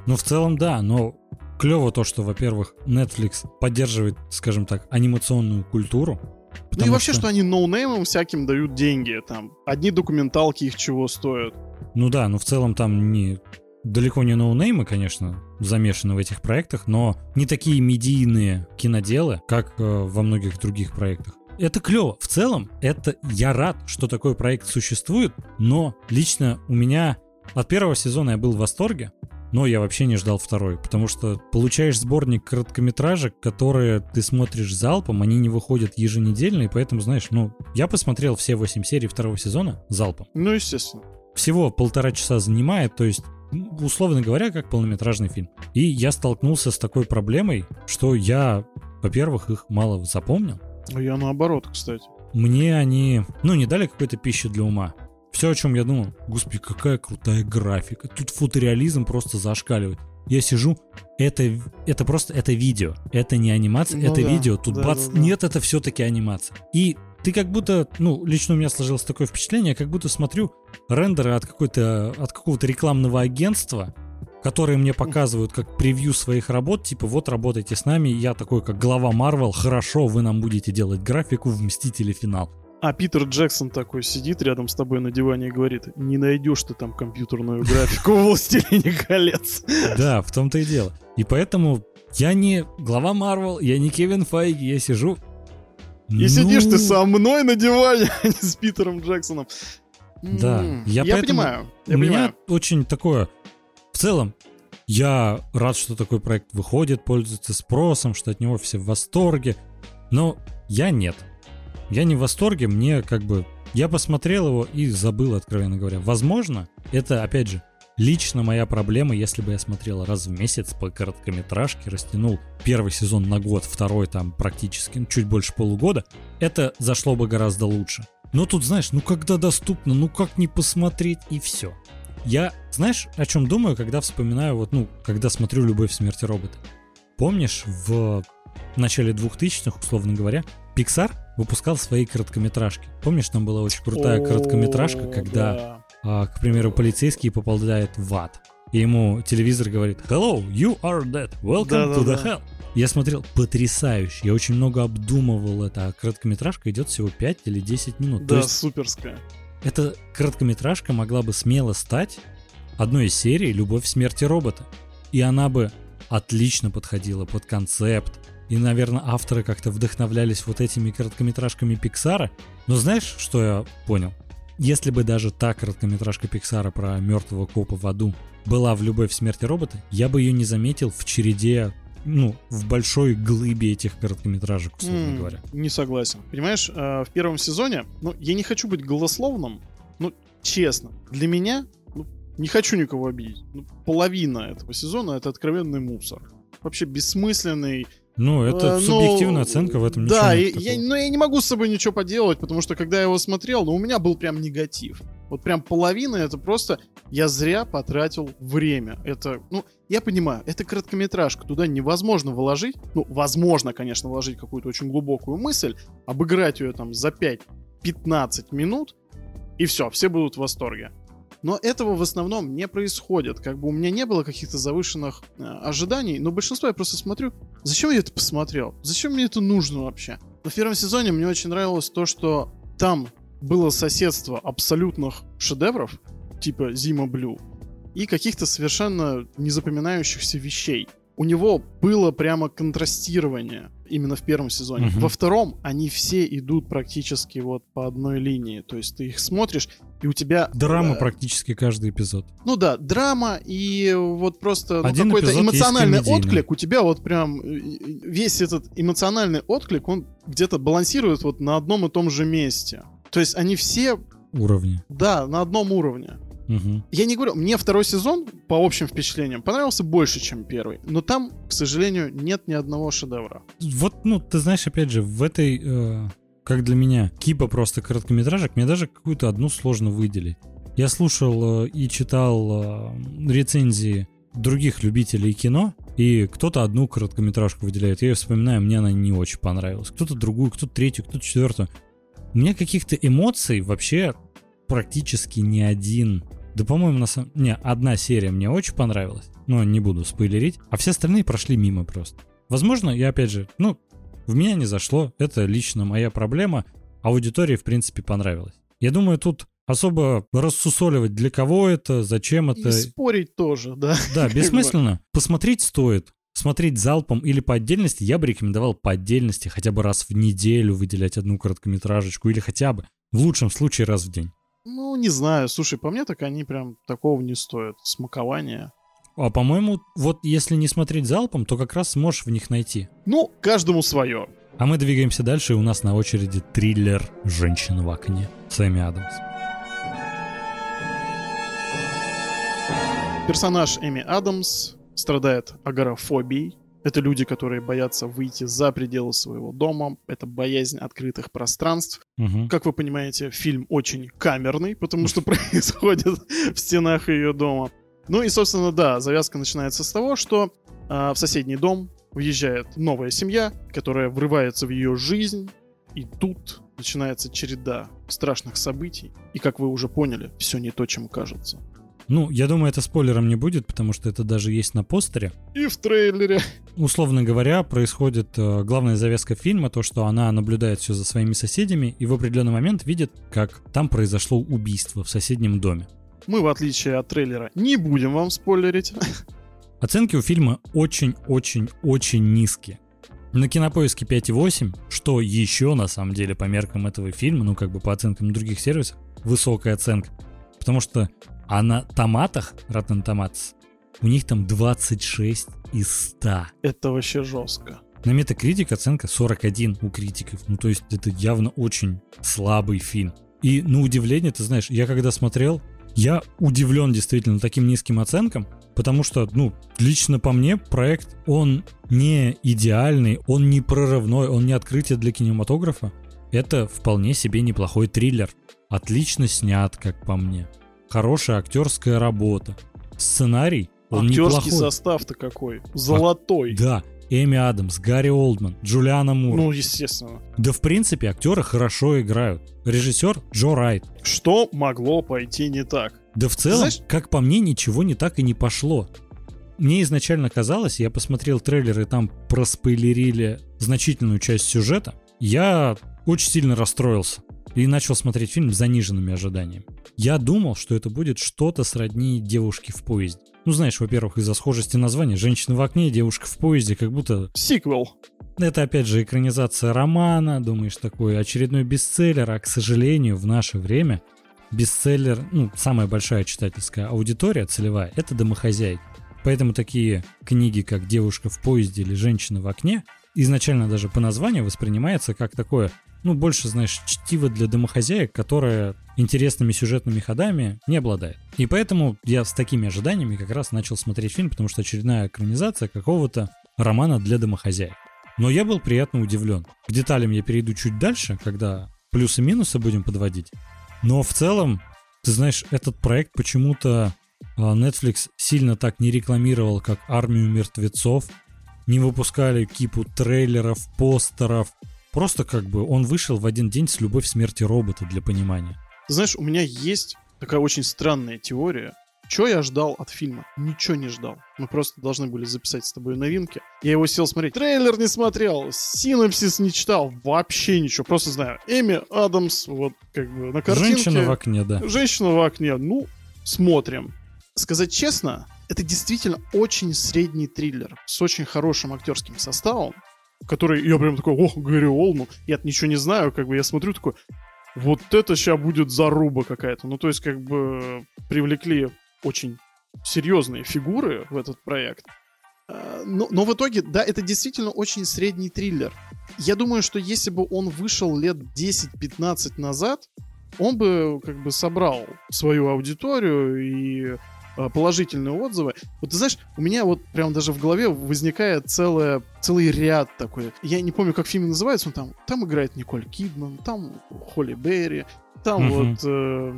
A: Ну, в целом, да, но клево то, что, во-первых, Netflix поддерживает, скажем так, анимационную культуру.
B: ну и
A: потому
B: вообще, что... они ноунеймам всяким дают деньги. Там одни документалки их чего стоят.
A: Ну да, но в целом там не далеко не ноунеймы, конечно, замешаны в этих проектах, но не такие медийные киноделы, как э, во многих других проектах. Это клево. В целом, это я рад, что такой проект существует, но лично у меня от первого сезона я был в восторге, но я вообще не ждал второй, потому что получаешь сборник короткометражек, которые ты смотришь залпом, они не выходят еженедельно, и поэтому, знаешь, ну, я посмотрел все 8 серий второго сезона залпом
B: Ну, естественно.
A: всего полтора часа занимает, то есть, условно говоря, как полнометражный фильм. И я столкнулся с такой проблемой, что я, во-первых, их мало запомнил.
B: А я наоборот, кстати.
A: Мне они, ну, не дали какой-то пищи для ума. Все, о чем я думал, господи, какая крутая графика. Тут фотореализм просто зашкаливает. Я сижу, это, это просто, это видео. Это не анимация,
B: Ну
A: это
B: да,
A: видео. Тут
B: да,
A: бац,
B: да, да.
A: нет, это все-таки анимация. И ты как будто, ну, лично у меня сложилось такое впечатление, как будто смотрю рендеры от какой-то, от какого-то рекламного агентства, которые мне показывают как превью своих работ, типа вот работайте с нами, я такой как глава Марвел, хорошо, вы нам будете делать графику в Мстители финал.
B: А Питер Джексон такой сидит рядом с тобой на диване и говорит, не найдешь ты там компьютерную графику в «Властелине колец».
A: Да, в том-то и дело. И поэтому я не глава Марвел, я не Кевин Файги, я сижу...
B: И сидишь ты со мной на диване, а не с Питером Джексоном.
A: Да, я
B: я
A: поэтому-
B: понимаю, я
A: У меня
B: понимаю.
A: очень такое... В целом, я рад, что такой проект выходит, пользуется спросом, что от него все в восторге. Но я нет. Я не в восторге, мне как бы... Я посмотрел его и забыл, откровенно говоря. Возможно, это, опять же, лично моя проблема, если бы я смотрел раз в месяц по короткометражке, растянул первый сезон на год, второй там практически, ну, чуть больше полугода, это зашло бы гораздо лучше. Но тут, знаешь, ну когда доступно, ну как не посмотреть и все. Я, знаешь, о чем думаю, когда вспоминаю, вот, ну, когда смотрю «Любовь, смерть и роботы». Помнишь, в начале 2000-х, условно говоря, Pixar выпускал свои короткометражки. Помнишь, там была очень крутая короткометражка, когда,
B: да.
A: К примеру, полицейский попадает в ад. И ему телевизор говорит «Hello, you are dead. Welcome to the
B: Да-да-да.
A: hell». Я смотрел потрясающе. Я очень много обдумывал это. А короткометражка идет всего 5 или 10 минут.
B: Да,
A: есть
B: суперская.
A: эта короткометражка могла бы смело стать одной из серий «Любовь, смерти робота». И она бы отлично подходила под концепт. И, наверное, авторы как-то вдохновлялись вот этими короткометражками Пиксара. Но знаешь, что я понял? Если бы даже та короткометражка Пиксара про мертвого копа в аду была в «Любовь, смерти робота», я бы ее не заметил в череде, ну, в большой глыбе этих короткометражек, условно
B: М,
A: говоря.
B: Не согласен. Понимаешь, э, в первом сезоне, ну, я не хочу быть голословным, ну, честно, для меня, ну, не хочу никого обидеть, ну, половина этого сезона это откровенный мусор. Вообще бессмысленный.
A: Ну, это
B: Э, ну,
A: субъективная оценка, в этом
B: Да,
A: ничего нет
B: я, но я не могу с собой ничего поделать, потому что когда я его смотрел, ну, у меня был прям негатив. Вот прям половина это просто я зря потратил время. Это, ну, я понимаю, это короткометражка, туда невозможно вложить, ну, возможно, конечно, вложить какую-то очень глубокую мысль, обыграть ее там за 5-15 минут, и все, все будут в восторге. Но этого в основном не происходит. Как бы у меня не было каких-то завышенных э, ожиданий, но большинство я просто смотрю, Зачем я это посмотрел? Зачем мне это нужно вообще? В первом сезоне мне очень нравилось то, что там было соседство абсолютных шедевров, типа Зима Блю, и каких-то совершенно незапоминающихся вещей. У него было прямо контрастирование именно в первом сезоне.
A: Мгм.
B: Во втором они все идут практически вот по одной линии. То есть ты их смотришь, и у тебя...
A: Драма
B: э,
A: практически каждый эпизод.
B: Ну да, драма и вот просто ну, какой-то эмоциональный отклик. У тебя вот прям э, весь этот эмоциональный отклик, он где-то балансирует вот на одном и том же месте. То есть они все,
A: Уровни.
B: да, на одном уровне.
A: Мгм.
B: Я не говорю, мне второй сезон, по общим впечатлениям, понравился больше, чем первый. Но там, к сожалению, нет ни одного шедевра.
A: Вот, ну, ты знаешь, опять же, в этой, э, как для меня, кипа просто короткометражек, мне даже какую-то одну сложно выделить. Я слушал э, и читал э, рецензии других любителей кино, и кто-то одну короткометражку выделяет. Я ее вспоминаю, мне она не очень понравилась. Кто-то другую, кто-то третью, кто-то четвертую. У меня каких-то эмоций вообще практически ни один. Да, по-моему, на самом... Не, одна серия мне очень понравилась. Но не буду спойлерить. А все остальные прошли мимо просто. Возможно, я опять же, ну, в меня не зашло. Это лично моя проблема. Аудитории, в принципе, понравилось. Я думаю, тут особо рассусоливать, для кого это, зачем это.
B: И спорить тоже, да.
A: Да, бессмысленно. Посмотреть стоит. Смотреть залпом или по отдельности, я бы рекомендовал по отдельности хотя бы раз в неделю выделять одну короткометражечку или хотя бы, в лучшем случае, раз в день.
B: Ну, не знаю. Слушай, по мне так они прям такого не стоят. Смакования.
A: А по-моему, вот если не смотреть залпом, то как раз сможешь в них найти.
B: Ну, каждому свое.
A: А мы двигаемся дальше, и у нас на очереди триллер «Женщина в окне» Сэмми Адамс.
B: Персонаж Эми Адамс страдает агорафобией. Это люди, которые боятся выйти за пределы своего дома. Это боязнь открытых пространств.
A: Мгм.
B: Как вы понимаете, фильм очень камерный, потому что происходит в стенах ее дома. Ну и, собственно, да, завязка начинается с того, что а, в соседний дом въезжает новая семья, которая врывается в ее жизнь, и тут начинается череда страшных событий. И, как вы уже поняли, все не то, чем кажется.
A: Ну, я думаю, это спойлером не будет, потому что это даже есть на постере.
B: И в трейлере.
A: Условно говоря, происходит э, главная завязка фильма, то, что она наблюдает все за своими соседями и в определенный момент видит, как там произошло убийство в соседнем доме.
B: Мы, в отличие от трейлера, не будем вам спойлерить.
A: Оценки у фильма очень-очень-очень низкие. На кинопоиске 5,8, что еще на самом деле по меркам этого фильма, ну как бы по оценкам других сервисов, высокая оценка. Потому что а на томатах, Rotten Tomatoes, у них там 26 из 100.
B: Это вообще жестко.
A: На Metacritic оценка 41 у критиков. Ну, то есть это явно очень слабый фильм. И на удивление, ты знаешь, я когда смотрел, я удивлен действительно таким низким оценкам, потому что, ну, лично по мне проект, он не идеальный, он не прорывной, он не открытие для кинематографа. Это вполне себе неплохой триллер. Отлично снят, как по мне. Хорошая актерская работа. Сценарий, он
B: Актерский
A: неплохой.
B: состав-то какой. Золотой.
A: Да, Эми Адамс, Гарри Олдман, Джулиана Мур.
B: Ну, естественно.
A: Да в принципе актеры хорошо играют. Режиссер Джо Райт.
B: Что могло пойти не так?
A: Да в целом,
B: Знаешь-
A: как по мне, ничего не так и не пошло. Мне изначально казалось, я посмотрел трейлер и там проспойлерили значительную часть сюжета. Я очень сильно расстроился и начал смотреть фильм с заниженными ожиданиями. Я думал, что это будет что-то сродни девушки в поезде. Ну, знаешь, во-первых, из-за схожести названия «Женщина в окне», «Девушка в поезде», как будто
B: Сиквел.
A: это, опять же, экранизация романа, думаешь, такой очередной бестселлер, а, к сожалению, в наше время бестселлер, ну, самая большая читательская аудитория целевая, это домохозяйки. Поэтому такие книги, как «Девушка в поезде» или «Женщина в окне», изначально даже по названию воспринимается как такое, ну, больше, знаешь, чтиво для домохозяек, которое интересными сюжетными ходами не обладает. И поэтому я с такими ожиданиями как раз начал смотреть фильм, потому что очередная экранизация какого-то романа для домохозяек. Но я был приятно удивлен. К деталям я перейду чуть дальше, когда плюсы-минусы будем подводить. Но в целом, ты знаешь, этот проект почему-то а, Netflix сильно так не рекламировал, как «Армию мертвецов», не выпускали кипу трейлеров, постеров. Просто как бы он вышел в один день с «Любовь смерти робота» для понимания.
B: Знаешь, у меня есть такая очень странная теория, Что я ждал от фильма? Ничего не ждал. Мы просто должны были записать с тобой новинки. Я его сел смотреть. Трейлер не смотрел, синопсис не читал, вообще ничего. Просто знаю, Эми Адамс, вот как бы на картинке.
A: Женщина в окне, да.
B: Женщина в окне. Ну, смотрим. Сказать честно, это действительно очень средний триллер с очень хорошим актерским составом, который, я прям такой, ох, Гэри Олман, я ничего не знаю, как бы я смотрю такой, вот это сейчас будет заруба какая-то. Ну, то есть, как бы привлекли очень серьезные фигуры в этот проект. А, но, но в итоге, да, это действительно очень средний триллер. Я думаю, что если бы он вышел лет 10-15 назад, он бы как бы собрал свою аудиторию и положительные отзывы. Вот ты знаешь, у меня вот прям даже в голове возникает целое, целый ряд такой. Я не помню, как фильм называется, он там, там играет Николь Кидман, там Холли Берри, там угу. вот... Э,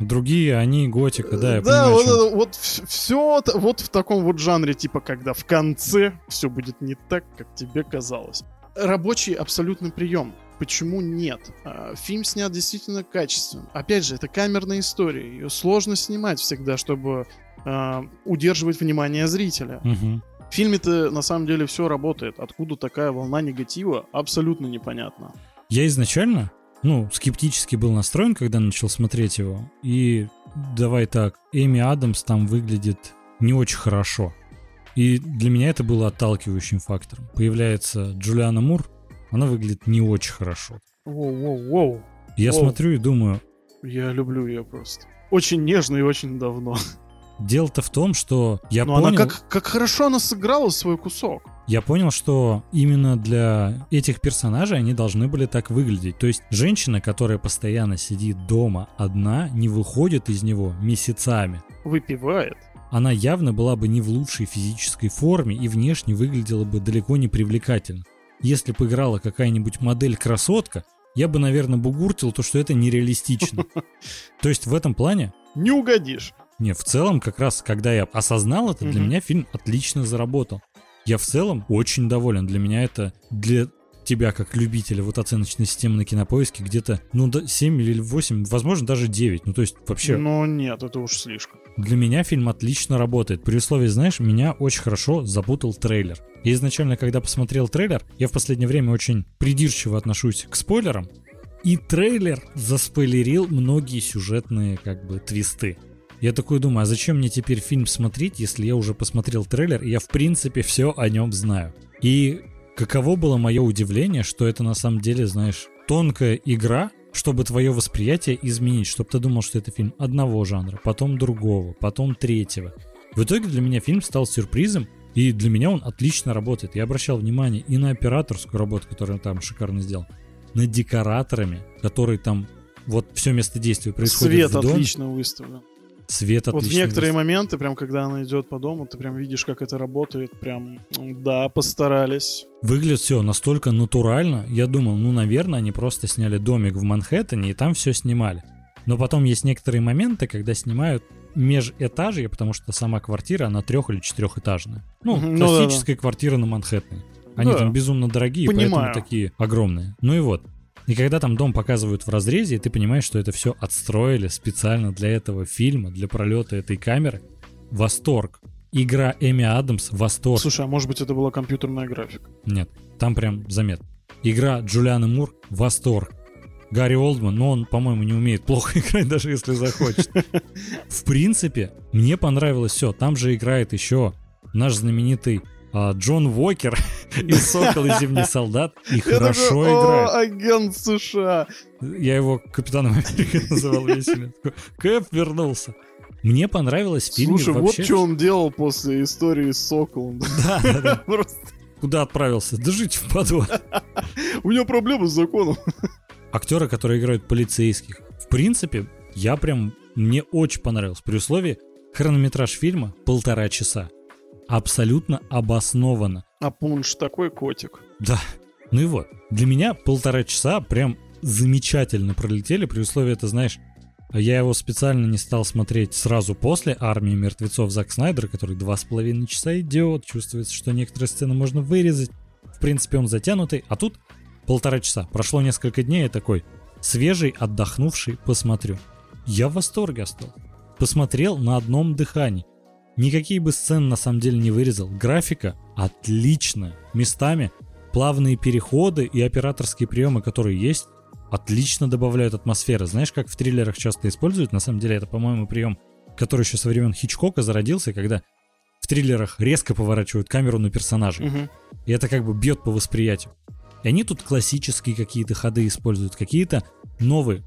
A: Другие, они готика, да, я
B: да,
A: понимаю.
B: вот, это, вот все вот в таком вот жанре, типа, когда в конце все будет не так, как тебе казалось. Рабочий абсолютный прием. Почему нет? А, фильм снят действительно качественно. Опять же, это камерная история. Ее сложно снимать всегда, чтобы э, удерживать внимание зрителя.
A: Угу.
B: В фильме-то на самом деле все работает. Откуда такая волна негатива, абсолютно непонятно.
A: Я изначально ну, скептически был настроен, когда начал смотреть его. И давай так, Эми Адамс там выглядит не очень хорошо. И для меня это было отталкивающим фактором. Появляется Джулиана Мур, она выглядит не очень хорошо.
B: Воу-воу-воу.
A: Я Воу. смотрю и думаю...
B: Я люблю ее просто. Очень нежно и очень давно.
A: Дело-то в том, что я
B: Но
A: понял...
B: она как, как хорошо она сыграла свой кусок.
A: Я понял, что именно для этих персонажей они должны были так выглядеть. То есть женщина, которая постоянно сидит дома одна, не выходит из него месяцами.
B: Выпивает.
A: Она явно была бы не в лучшей физической форме и внешне выглядела бы далеко не привлекательно. Если бы играла какая-нибудь модель-красотка, я бы, наверное, бугуртил то, что это нереалистично. То есть в этом плане...
B: Не угодишь.
A: Не, в целом, как раз, когда я осознал это, для меня фильм отлично заработал. Я в целом очень доволен. Для меня это для тебя как любителя вот оценочной системы на кинопоиске где-то, ну, 7 или 8, возможно, даже 9. Ну, то есть вообще...
B: Ну, нет, это уж слишком.
A: Для меня фильм отлично работает. При условии, знаешь, меня очень хорошо запутал трейлер. Я изначально, когда посмотрел трейлер, я в последнее время очень придирчиво отношусь к спойлерам, и трейлер заспойлерил многие сюжетные, как бы, твисты. Я такой думаю, а зачем мне теперь фильм смотреть, если я уже посмотрел трейлер, и я в принципе все о нем знаю. И каково было мое удивление, что это на самом деле, знаешь, тонкая игра, чтобы твое восприятие изменить, чтобы ты думал, что это фильм одного жанра, потом другого, потом третьего. В итоге для меня фильм стал сюрпризом, и для меня он отлично работает. Я обращал внимание и на операторскую работу, которую он там шикарно сделал, на декораторами, которые там вот все место действия происходит
B: Свет
A: в доме.
B: отлично выставлен.
A: Свет
B: Вот в
A: отлично
B: некоторые
A: выставлен.
B: моменты, прям когда она идет по дому, ты прям видишь, как это работает. Прям, да, постарались.
A: Выглядит все настолько натурально. Я думал, ну, наверное, они просто сняли домик в Манхэттене и там все снимали. Но потом есть некоторые моменты, когда снимают межэтажье, потому что сама квартира, она трех- или четырехэтажная. Ну,
B: ну да,
A: классическая квартира на Манхэттене. Они
B: Да.
A: там безумно дорогие,
B: Понимаю.
A: поэтому такие огромные. Ну и вот. И когда там дом показывают в разрезе, и ты понимаешь, что это все отстроили специально для этого фильма, для пролета этой камеры, восторг. Игра Эми Адамс, восторг.
B: Слушай, а может быть это была компьютерная графика?
A: Нет, там прям заметно. Игра Джулианы Мур — восторг. Гарри Олдман, но он, по-моему, не умеет плохо играть, даже если захочет. В принципе, мне понравилось все. Там же играет еще наш знаменитый а, Джон Уокер из «Сокол и Зимний солдат» и хорошо играет.
B: Агент США.
A: Я его Капитаном Америки называл. Такой, Кэп вернулся. Мне понравилось в фильме
B: Слушай, вот что он делал после истории с Соколом.
A: Да, да, да.
B: Просто
A: Куда отправился? Да жить в подвал.
B: у него проблемы с законом.
A: актеры, которые играют полицейских. В принципе, я прям... Мне очень понравилось. При условии, хронометраж фильма полтора часа. Абсолютно обоснованно.
B: А Пунш такой котик.
A: Да. Ну и вот. Для меня полтора часа прям замечательно пролетели. При условии, это знаешь, я его специально не стал смотреть сразу после «Армии мертвецов» Зак Снайдера, который два с половиной часа идет. Чувствуется, что некоторые сцены можно вырезать. В принципе, он затянутый. А тут полтора часа. Прошло несколько дней, я такой свежий, отдохнувший, посмотрю. Я в восторге остался. посмотрел на одном дыхании. Никакие бы сцены на самом деле не вырезал. Графика отличная. Местами плавные переходы и операторские приемы, которые есть, отлично добавляют атмосферы. Знаешь, как в триллерах часто используют? На самом деле это, по-моему, прием, который еще со времен Хичкока зародился, когда в триллерах резко поворачивают камеру на персонажей.
B: Мгм.
A: И это как бы бьет по восприятию. И они тут классические какие-то ходы используют, какие-то новые.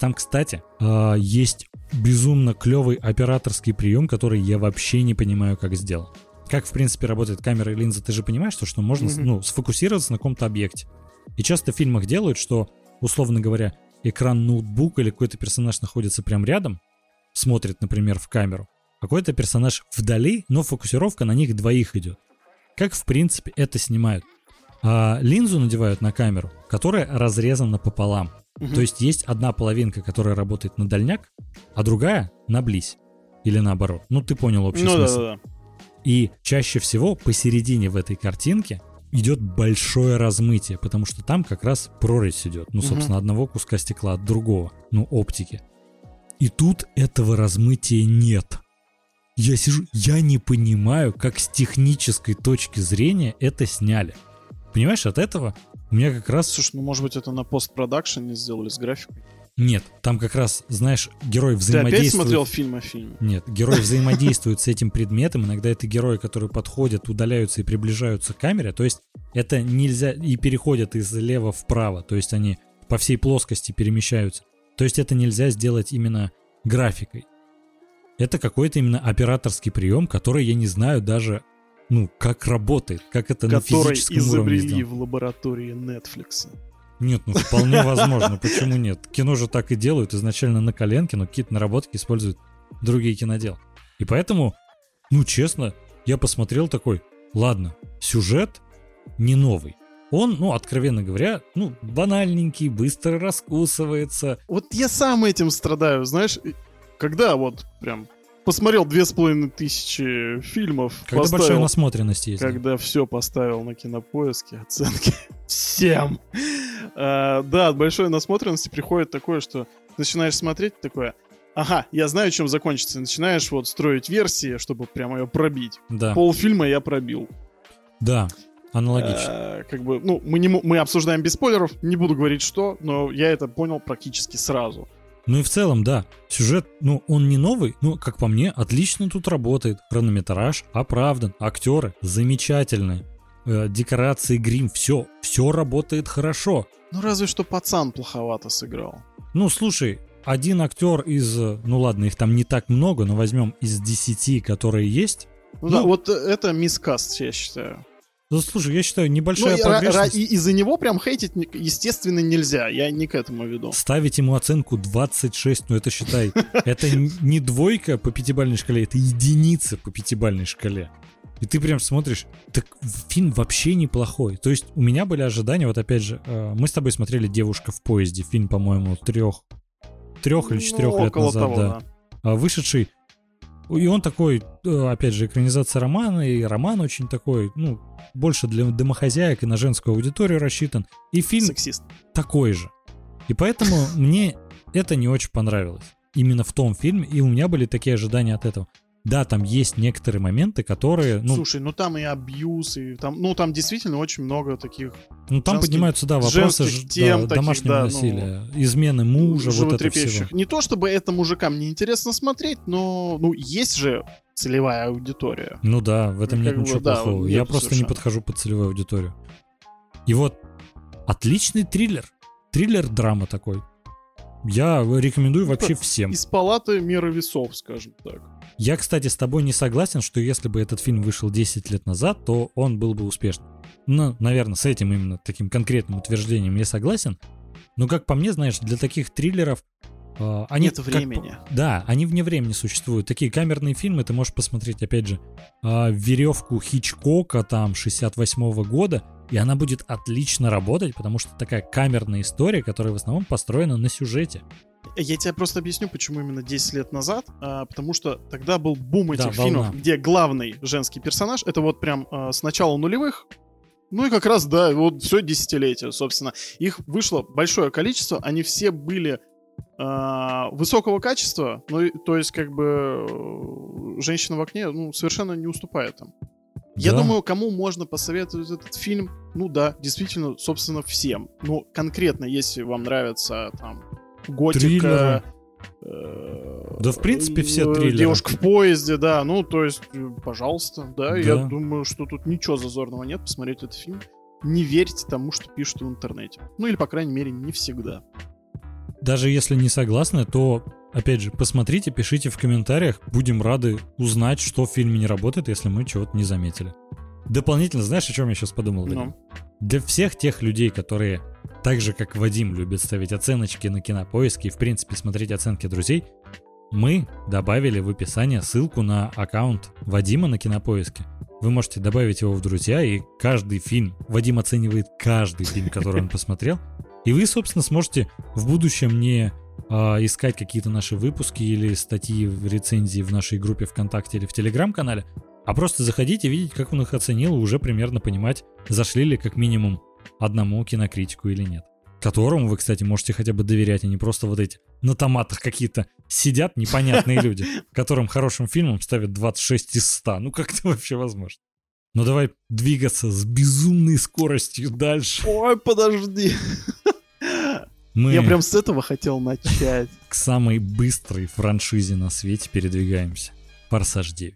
A: Там, кстати, а, есть безумно клевый операторский прием, который я вообще не понимаю, как сделал. Как, в принципе, работает камера и линза, ты же понимаешь, что, что можно
B: Мгм.
A: ну, сфокусироваться на каком-то объекте. И часто в фильмах делают, что, условно говоря, экран ноутбука или какой-то персонаж находится прямо рядом, смотрит, например, в камеру, а какой-то персонаж вдали, но фокусировка на них двоих идет. Как, в принципе, это снимают? А, линзу надевают на камеру, которая разрезана пополам.
B: Мгм.
A: То есть есть одна половинка, которая работает на дальняк, а другая на близь. Или наоборот. Ну, ты понял общий
B: Ну да,
A: смысл.
B: да, да.
A: И чаще всего посередине в этой картинке идет большое размытие, потому что там как раз прорезь идет. Ну, собственно, одного куска стекла от другого. Ну, оптики. И тут этого размытия нет. Я сижу, я не понимаю, как с технической точки зрения это сняли. Понимаешь, от этого у меня как раз...
B: Слушай, ну может быть это на постпродакшене сделали с графикой.
A: Нет, там как раз, знаешь, герой
B: Ты опять
A: взаимодействует...
B: смотрел фильм о фильме?
A: Нет, герой взаимодействует с этим предметом. Иногда это герои, которые подходят, удаляются и приближаются к камере. То есть это нельзя и переходят из лева вправо. То есть они по всей плоскости перемещаются. То есть это нельзя сделать именно графикой. Это какой-то именно операторский прием, который я не знаю даже, ну, как работает, как это на физическом уровне
B: изобрели
A: сделано.
B: в лаборатории Netflix.
A: Нет, ну вполне возможно. Почему нет? Кино же так и делают изначально на коленке, но какие-то наработки используют другие кинодел. И поэтому, ну честно, я посмотрел такой, ладно, сюжет не новый. Он, ну, откровенно говоря, ну, банальненький, быстро раскусывается.
B: Вот я сам этим страдаю, знаешь, когда вот прям посмотрел две с половиной тысячи фильмов,
A: Когда
B: поставил,
A: большая насмотренность есть.
B: когда все поставил на кинопоиске, оценки всем. А, да, от большой насмотренности приходит такое, что начинаешь смотреть такое, ага, я знаю, чем закончится. Начинаешь вот строить версии, чтобы прямо ее пробить.
A: Да,
B: Полфильма я пробил.
A: да, аналогично.
B: А, как бы, ну, мы, не, мы обсуждаем без спойлеров, не буду говорить что, но я это понял практически сразу.
A: Ну и в целом, да, сюжет, ну, он не новый, но, как по мне, отлично тут работает. Хронометраж оправдан, актеры замечательные, э, декорации, грим, все, все работает хорошо.
B: Ну, разве что пацан плоховато сыграл.
A: Ну, слушай, один актер из, э, ну ладно, их там не так много, но возьмем из 10, которые есть.
B: Ну, да,
A: Ну.
B: вот э, это мискаст, я считаю.
A: Ну, слушай, я считаю,
B: Ну,
A: небольшая
B: ра-
A: погрешность.
B: и из-за него прям хейтить, естественно, нельзя. Я не к этому веду.
A: Ставить ему оценку 26, ну это считай, это не двойка по пятибалльной шкале, это единица по пятибалльной шкале. И ты прям смотришь, так фильм вообще неплохой. То есть у меня были ожидания, вот опять же, э, мы с тобой смотрели «Девушка в поезде», фильм, по-моему, трех, трех или
B: Ну,
A: четырех лет
B: около
A: назад,
B: того,
A: да. А, вышедший. И он такой, э, опять же, экранизация романа, и роман очень такой, ну, больше для домохозяек и на женскую аудиторию рассчитан. И фильм
B: Сексист.
A: такой же. И поэтому мне это не очень понравилось. Именно в том фильме, и у меня были такие ожидания от этого. Да, там есть некоторые моменты, которые, ну,
B: Слушай, ну там и абьюз, и там, ну там действительно очень много таких
A: ну там
B: женских-
A: поднимаются, да, вопросы ж-
B: тем
A: да,
B: таких,
A: домашнего
B: да, ну,
A: насилия, измены мужа, вот это всего.
B: Не то чтобы это мужикам не интересно смотреть, но ну есть же целевая аудитория.
A: Ну да, в этом
B: Ну,
A: нет
B: как бы,
A: ничего
B: да,
A: плохого.
B: нет
A: Я просто не подхожу под целевую аудиторию. И вот отличный триллер. Триллер-драма такой. Я рекомендую
B: Ну,
A: вообще всем.
B: Из палаты меры весов, скажем так.
A: Я, кстати, с тобой не согласен, что если бы этот фильм вышел 10 лет назад, то он был бы успешным. Ну, наверное, с этим именно таким конкретным утверждением я согласен. Но, как по мне, знаешь, для таких триллеров э, они
B: Нет
A: как
B: времени.
A: по- Да, они вне времени существуют. Такие камерные фильмы ты можешь посмотреть, опять же, э, веревку Хичкока там 68 года, и она будет отлично работать, потому что такая камерная история, которая в основном построена на сюжете.
B: Я тебе просто объясню, почему именно 10 лет назад. А, потому что тогда был бум этих
A: Да,
B: фильмов,
A: волна.
B: где главный женский персонаж это вот прям а, с начала нулевых. Ну и как раз, да, вот все десятилетие, собственно. Их вышло большое количество, они все были а, высокого качества, ну, то есть, как бы, э, женщина в окне, ну, совершенно не уступает там. Я думаю, кому можно посоветовать этот фильм, ну да, действительно, собственно, всем. Ну, конкретно, если вам нравится там готика,
A: э, да, в принципе, все
B: э,
A: триллеры.
B: Девушка в поезде, да. Ну, то есть, пожалуйста, да. да. Я думаю, что тут ничего зазорного нет посмотреть этот фильм. Не верьте тому, что пишут в интернете. Ну, или, по крайней мере, не всегда.
A: Даже если не согласны, то, опять же, посмотрите, пишите в комментариях. Будем рады узнать, что в фильме не работает, если мы чего-то не заметили. Дополнительно, знаешь, о чем я сейчас подумал? Ну. Для всех тех людей, которые так же, как Вадим любит ставить оценочки на кинопоиске и, в принципе, смотреть оценки друзей, мы добавили в описание ссылку на аккаунт Вадима на кинопоиске. Вы можете добавить его в друзья, и каждый фильм, Вадим оценивает каждый фильм, который он посмотрел, и вы, собственно, сможете в будущем не а, искать какие-то наши выпуски или статьи в рецензии в нашей группе ВКонтакте или в Телеграм-канале, а просто заходить и видеть, как он их оценил, и уже примерно понимать, зашли ли как минимум одному кинокритику или нет. Которому вы, кстати, можете хотя бы доверять, а не просто вот эти на томатах какие-то сидят непонятные люди, которым хорошим фильмом ставят 26 из 100. Ну как это вообще возможно? Ну давай двигаться с безумной скоростью дальше.
B: Ой, подожди. Мы Я прям с этого хотел начать.
A: К самой быстрой франшизе на свете передвигаемся. Форсаж 9.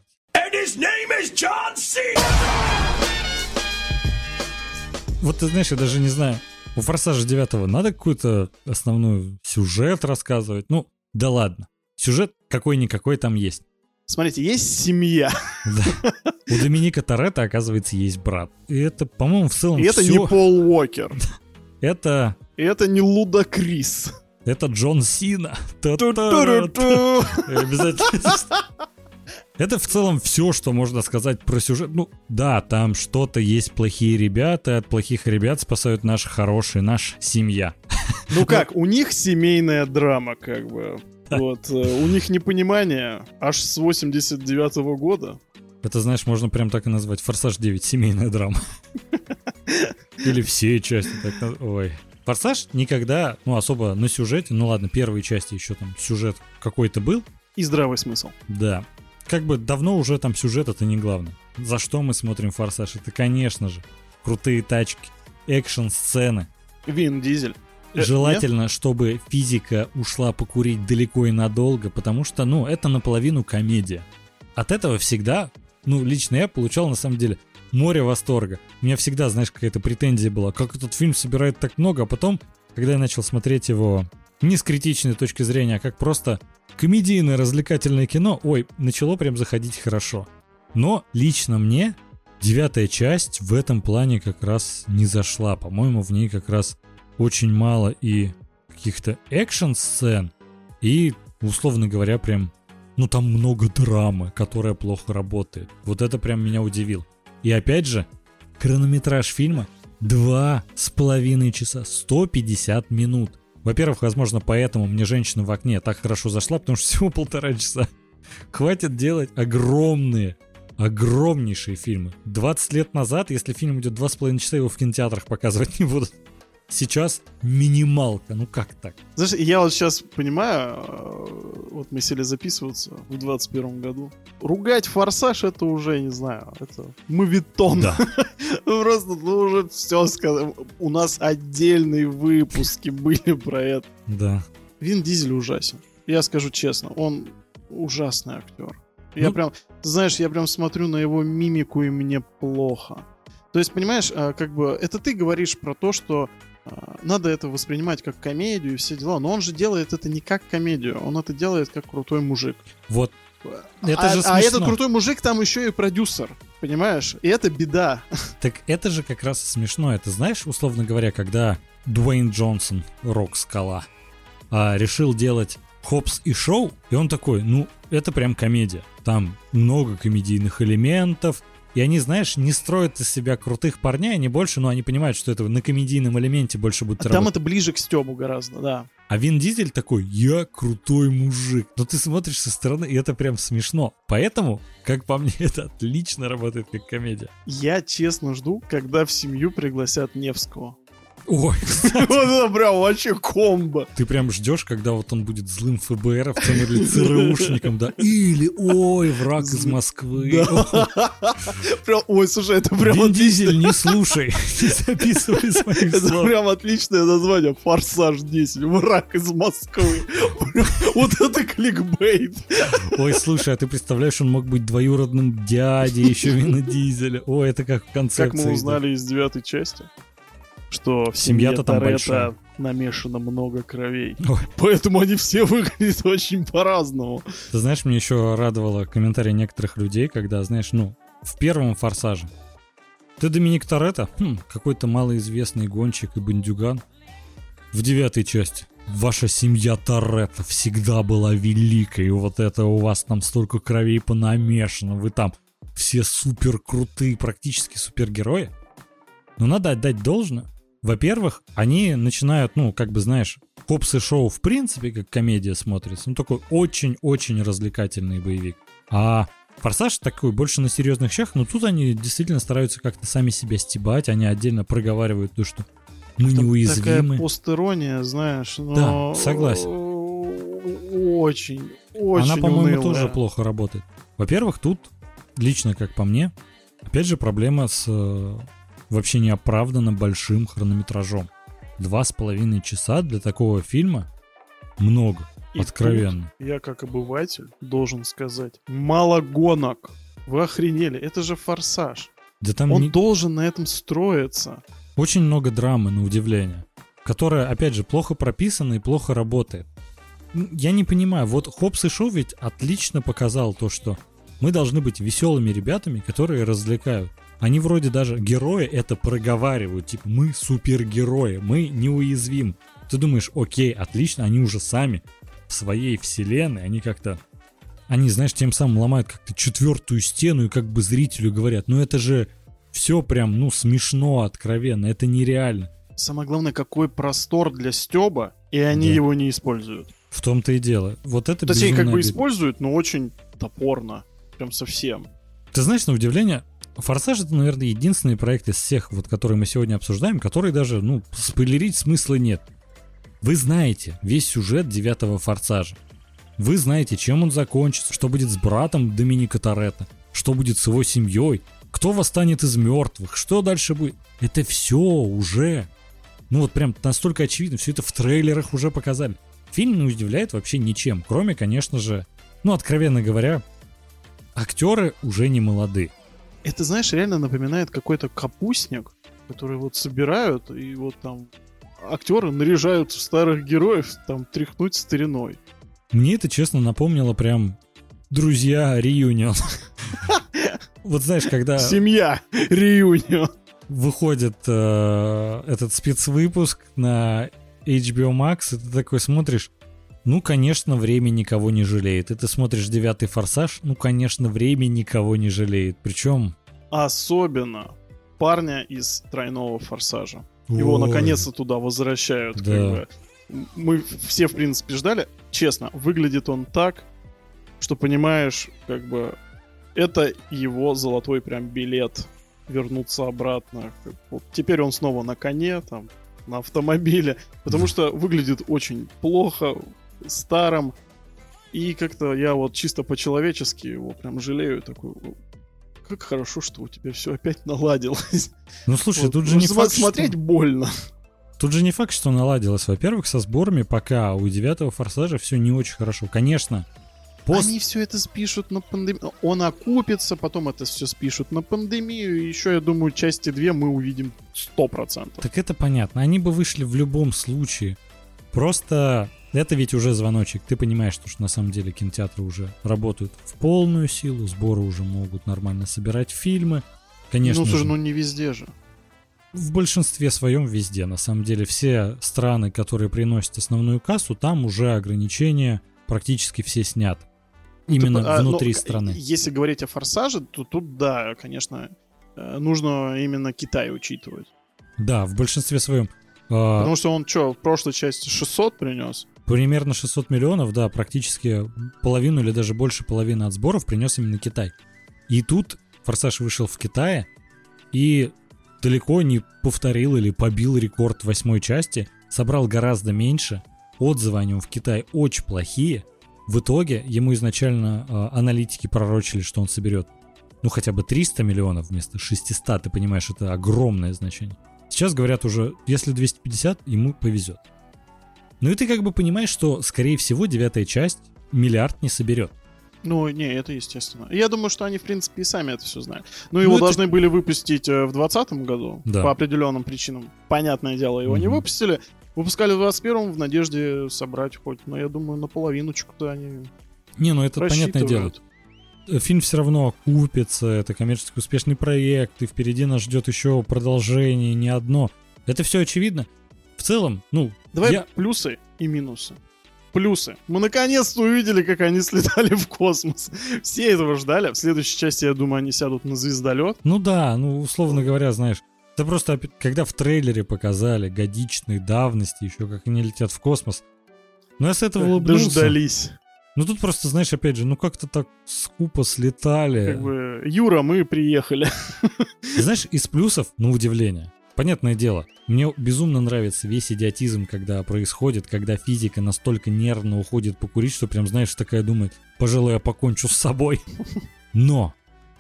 A: Вот ты знаешь, я даже не знаю, у Форсажа 9 надо какую-то основную сюжет рассказывать? Ну, да ладно. Сюжет какой-никакой там есть.
B: Смотрите, есть семья.
A: Да. У Доминика Торетто, оказывается, есть брат. И это, по-моему, в целом
B: И это не Пол Уокер.
A: Это...
B: И это не Луда Крис.
A: Это Джон Сина. Обязательно. Это в целом все, что можно сказать про сюжет. Ну, да, там что-то есть плохие ребята, от плохих ребят спасают наши хорошие, наша семья.
B: Ну как, у них семейная драма, как бы. Вот, э, у них непонимание аж с 89 -го года.
A: Это, знаешь, можно прям так и назвать. Форсаж 9, семейная драма. Или все части. Так, ой. Форсаж никогда, ну, особо на сюжете, ну ладно, первые части еще там сюжет какой-то был.
B: И здравый смысл.
A: Да. Как бы давно уже там сюжет это не главное. За что мы смотрим Форсаж? Это, конечно же, крутые тачки, экшн-сцены.
B: Вин Дизель.
A: Э, Желательно, Нет? чтобы физика ушла покурить далеко и надолго, потому что, ну, это наполовину комедия. От этого всегда, ну, лично я получал, на самом деле, море восторга. У меня всегда, знаешь, какая-то претензия была, как этот фильм собирает так много, а потом, когда я начал смотреть его не с критичной точки зрения, а как просто комедийное развлекательное кино, ой, начало прям заходить хорошо. Но лично мне девятая часть в этом плане как раз не зашла. По-моему, в ней как раз очень мало и каких-то экшн-сцен, и, условно говоря, прям, ну там много драмы, которая плохо работает. Вот это прям меня удивил. И опять же, хронометраж фильма два с половиной часа, 150 минут. Во-первых, возможно, поэтому мне женщина в окне так хорошо зашла, потому что всего полтора часа. Хватит делать огромные, огромнейшие фильмы. 20 лет назад, если фильм идет два с половиной часа, его в кинотеатрах показывать не будут. Сейчас минималка, ну как так?
B: Знаешь, я вот сейчас понимаю, э, вот мы сели записываться в 21 году. Ругать форсаж это уже, не знаю, это мовитон. Да. Ну, просто, ну уже все сказано. У нас отдельные выпуски были про это.
A: Да.
B: Вин Дизель ужасен. Я скажу честно, он ужасный актер. Я ну... прям, ты знаешь, я прям смотрю на его мимику, и мне плохо. То есть, понимаешь, э, как бы это ты говоришь про то, что надо это воспринимать как комедию и все дела. Но он же делает это не как комедию, он это делает как крутой мужик.
A: Вот.
B: Это а, же смешно. а этот крутой мужик там еще и продюсер, понимаешь? И это беда.
A: Так это же как раз смешно. Это знаешь, условно говоря, когда Дуэйн Джонсон, рок-скала, а, решил делать Хопс и шоу, и он такой, ну, это прям комедия. Там много комедийных элементов, и они, знаешь, не строят из себя крутых парней, они больше, ну, они понимают, что это на комедийном элементе больше будет
B: а Там это ближе к Стебу гораздо, да.
A: А Вин Дизель такой, я крутой мужик. Но ты смотришь со стороны, и это прям смешно. Поэтому, как по мне, это отлично работает как комедия.
B: Я честно жду, когда в семью пригласят Невского.
A: Ой,
B: Вот это прям вообще комбо.
A: ты прям ждешь, когда вот он будет злым ФБРовцем или ЦРУшником, да? Или, ой, враг из Москвы.
B: Прям, ой, слушай, это прям
A: Вин. Дизель, не слушай, не записывай своих
B: Это прям отличное название. Форсаж 10. Враг из Москвы. Вот это кликбейт.
A: Ой, слушай, а ты представляешь, он мог быть двоюродным дядей еще Вина Дизеля. Ой, это как в концепции.
B: Как мы узнали из девятой части, что в семье
A: там
B: Торетто
A: большая.
B: намешано много кровей.
A: Ой.
B: Поэтому они все выглядят очень по-разному.
A: Ты знаешь, мне еще радовало комментарии некоторых людей, когда, знаешь, ну, в первом «Форсаже» ты Доминик Торетто, хм, какой-то малоизвестный гонщик и бандюган. В девятой части ваша семья Торетто всегда была великой, и вот это у вас там столько кровей понамешано, вы там все супер крутые, практически супергерои. Но надо отдать должное. Во-первых, они начинают, ну, как бы, знаешь, Хопс и шоу в принципе как комедия смотрится, ну, такой очень-очень развлекательный боевик. А Форсаж такой больше на серьезных щах, но тут они действительно стараются как-то сами себя стебать, они отдельно проговаривают то, что мы
B: Такая
A: неуязвимы.
B: постерония, знаешь, но...
A: Да, согласен.
B: Очень, очень
A: Она, по-моему, тоже плохо работает. Во-первых, тут, лично как по мне, опять же проблема с э, вообще неоправданно большим хронометражом. Два с половиной часа для такого фильма много,
B: И
A: откровенно.
B: я, как обыватель, должен сказать, мало гонок. Вы охренели, это же форсаж.
A: Да там
B: Он
A: не-
B: должен на этом строиться.
A: очень много драмы, на удивление, которая, опять же, плохо прописана и плохо работает. Я не понимаю, вот Хопс и Шоу ведь отлично показал то, что мы должны быть веселыми ребятами, которые развлекают. Они вроде даже герои это проговаривают, типа мы супергерои, мы неуязвим. Ты думаешь, окей, отлично, они уже сами в своей вселенной, они как-то они, знаешь, тем самым ломают как-то четвертую стену и как бы зрителю говорят, ну это же все прям, ну, смешно, откровенно, это нереально.
B: Самое главное, какой простор для стеба, и они
A: Да.
B: его не используют.
A: В том-то и дело. Вот это
B: Точнее, как
A: безумно
B: бы
A: обидно.
B: используют, но очень топорно. Прям совсем.
A: Ты знаешь, на удивление, Форсаж это, наверное, единственный проект из всех, вот, которые мы сегодня обсуждаем, который даже, ну, спойлерить смысла нет. Вы знаете весь сюжет девятого Форсажа. Вы знаете, чем он закончится, что будет с братом Доминика Торетто, что будет с его семьей, кто восстанет из мертвых, что дальше будет. Это все уже. Ну вот прям настолько очевидно, все это в трейлерах уже показали. Фильм не удивляет вообще ничем, кроме, конечно же, ну, откровенно говоря, актеры уже не молоды.
B: Это, знаешь, реально напоминает какой-то капустник, который вот собирают, и вот там актеры наряжают старых героев, там, тряхнуть стариной.
A: Мне это, честно, напомнило прям друзья реюнион. Вот знаешь, когда
B: Семья, реюнион.
A: выходит э, этот спецвыпуск на HBO Max, и ты такой смотришь, ну, конечно, время никого не жалеет. И ты смотришь девятый форсаж, ну, конечно, время никого не жалеет. Причем...
B: Особенно парня из тройного форсажа. Его
A: ой,
B: наконец-то туда возвращают. как
A: Да.
B: бы. Мы все, в принципе, ждали. Честно, выглядит он так, что понимаешь, как бы это его золотой прям билет вернуться обратно. Как вот теперь он снова на коне, там, на автомобиле. Потому что выглядит очень плохо, старым. И как-то я вот чисто по-человечески его прям жалею. Такой, как хорошо, что у тебя все опять наладилось.
A: Ну, слушай,
B: Вот,
A: тут же не факт, что-
B: смотреть больно.
A: Тут же не факт, что наладилось. Во-первых, со сборами пока у девятого форсажа все не очень хорошо. Конечно, пост...
B: Они все это спишут на пандемию. Он окупится, потом это все спишут на пандемию. И еще, я думаю, части две мы увидим 100%.
A: Так это понятно. Они бы вышли в любом случае. Просто это ведь уже звоночек. Ты понимаешь, что, на самом деле кинотеатры уже работают в полную силу, сборы уже могут нормально собирать фильмы. Конечно
B: ну, слушай,
A: же,
B: ну не везде же.
A: в большинстве своем везде. На самом деле все страны, которые приносят основную кассу, там уже ограничения практически все сняты. Именно
B: А, ну,
A: внутри
B: к-
A: страны.
B: Если говорить о форсаже, то тут, да, конечно, э, нужно именно Китай учитывать.
A: Да, в большинстве своем. а,
B: Потому что он что, в прошлой части 600 принес?
A: Примерно 600 миллионов, да, практически половину или даже больше половины от сборов принес именно Китай. И тут «Форсаж» вышел в Китае, и далеко не повторил или побил рекорд восьмой части, собрал гораздо меньше, отзывы о нем в Китае очень плохие. В итоге ему изначально э, аналитики пророчили, что он соберет ну хотя бы 300 миллионов вместо 600, ты понимаешь, это огромное значение. Сейчас говорят уже, если 250, ему повезет. Ну и ты как бы понимаешь, что, скорее всего, девятая часть миллиард не соберет.
B: Ну, не, это естественно. Я думаю, что они, в принципе, и сами это все знают. Ну, его ну, должны это... были выпустить э, в 2020 году да. по определенным причинам. Понятное дело, его mm-hmm. не выпустили. Выпускали в 21 в надежде собрать хоть, но я думаю, наполовиночку-то они
A: Не, ну это понятное дело. Э, фильм все равно окупится, это коммерчески успешный проект, и впереди нас ждет еще продолжение, не одно. Это все очевидно. В целом, ну...
B: Давай я... плюсы и минусы. Плюсы. Мы наконец-то увидели, как они слетали в космос. Все этого ждали. В следующей части, я думаю, они сядут на звездолет.
A: Ну да, ну условно говоря, знаешь, это просто, когда в трейлере показали годичной давности, еще как они летят в космос, ну я с этого улыбнулся.
B: Дождались.
A: Ну тут просто, знаешь, опять же, ну как-то так скупо слетали.
B: Как бы, Юра, мы приехали.
A: Знаешь, из плюсов, ну, удивление. Понятное дело, мне безумно нравится весь идиотизм, когда происходит, когда физика настолько нервно уходит покурить, что прям, знаешь, такая думает, пожалуй, я покончу с собой. Но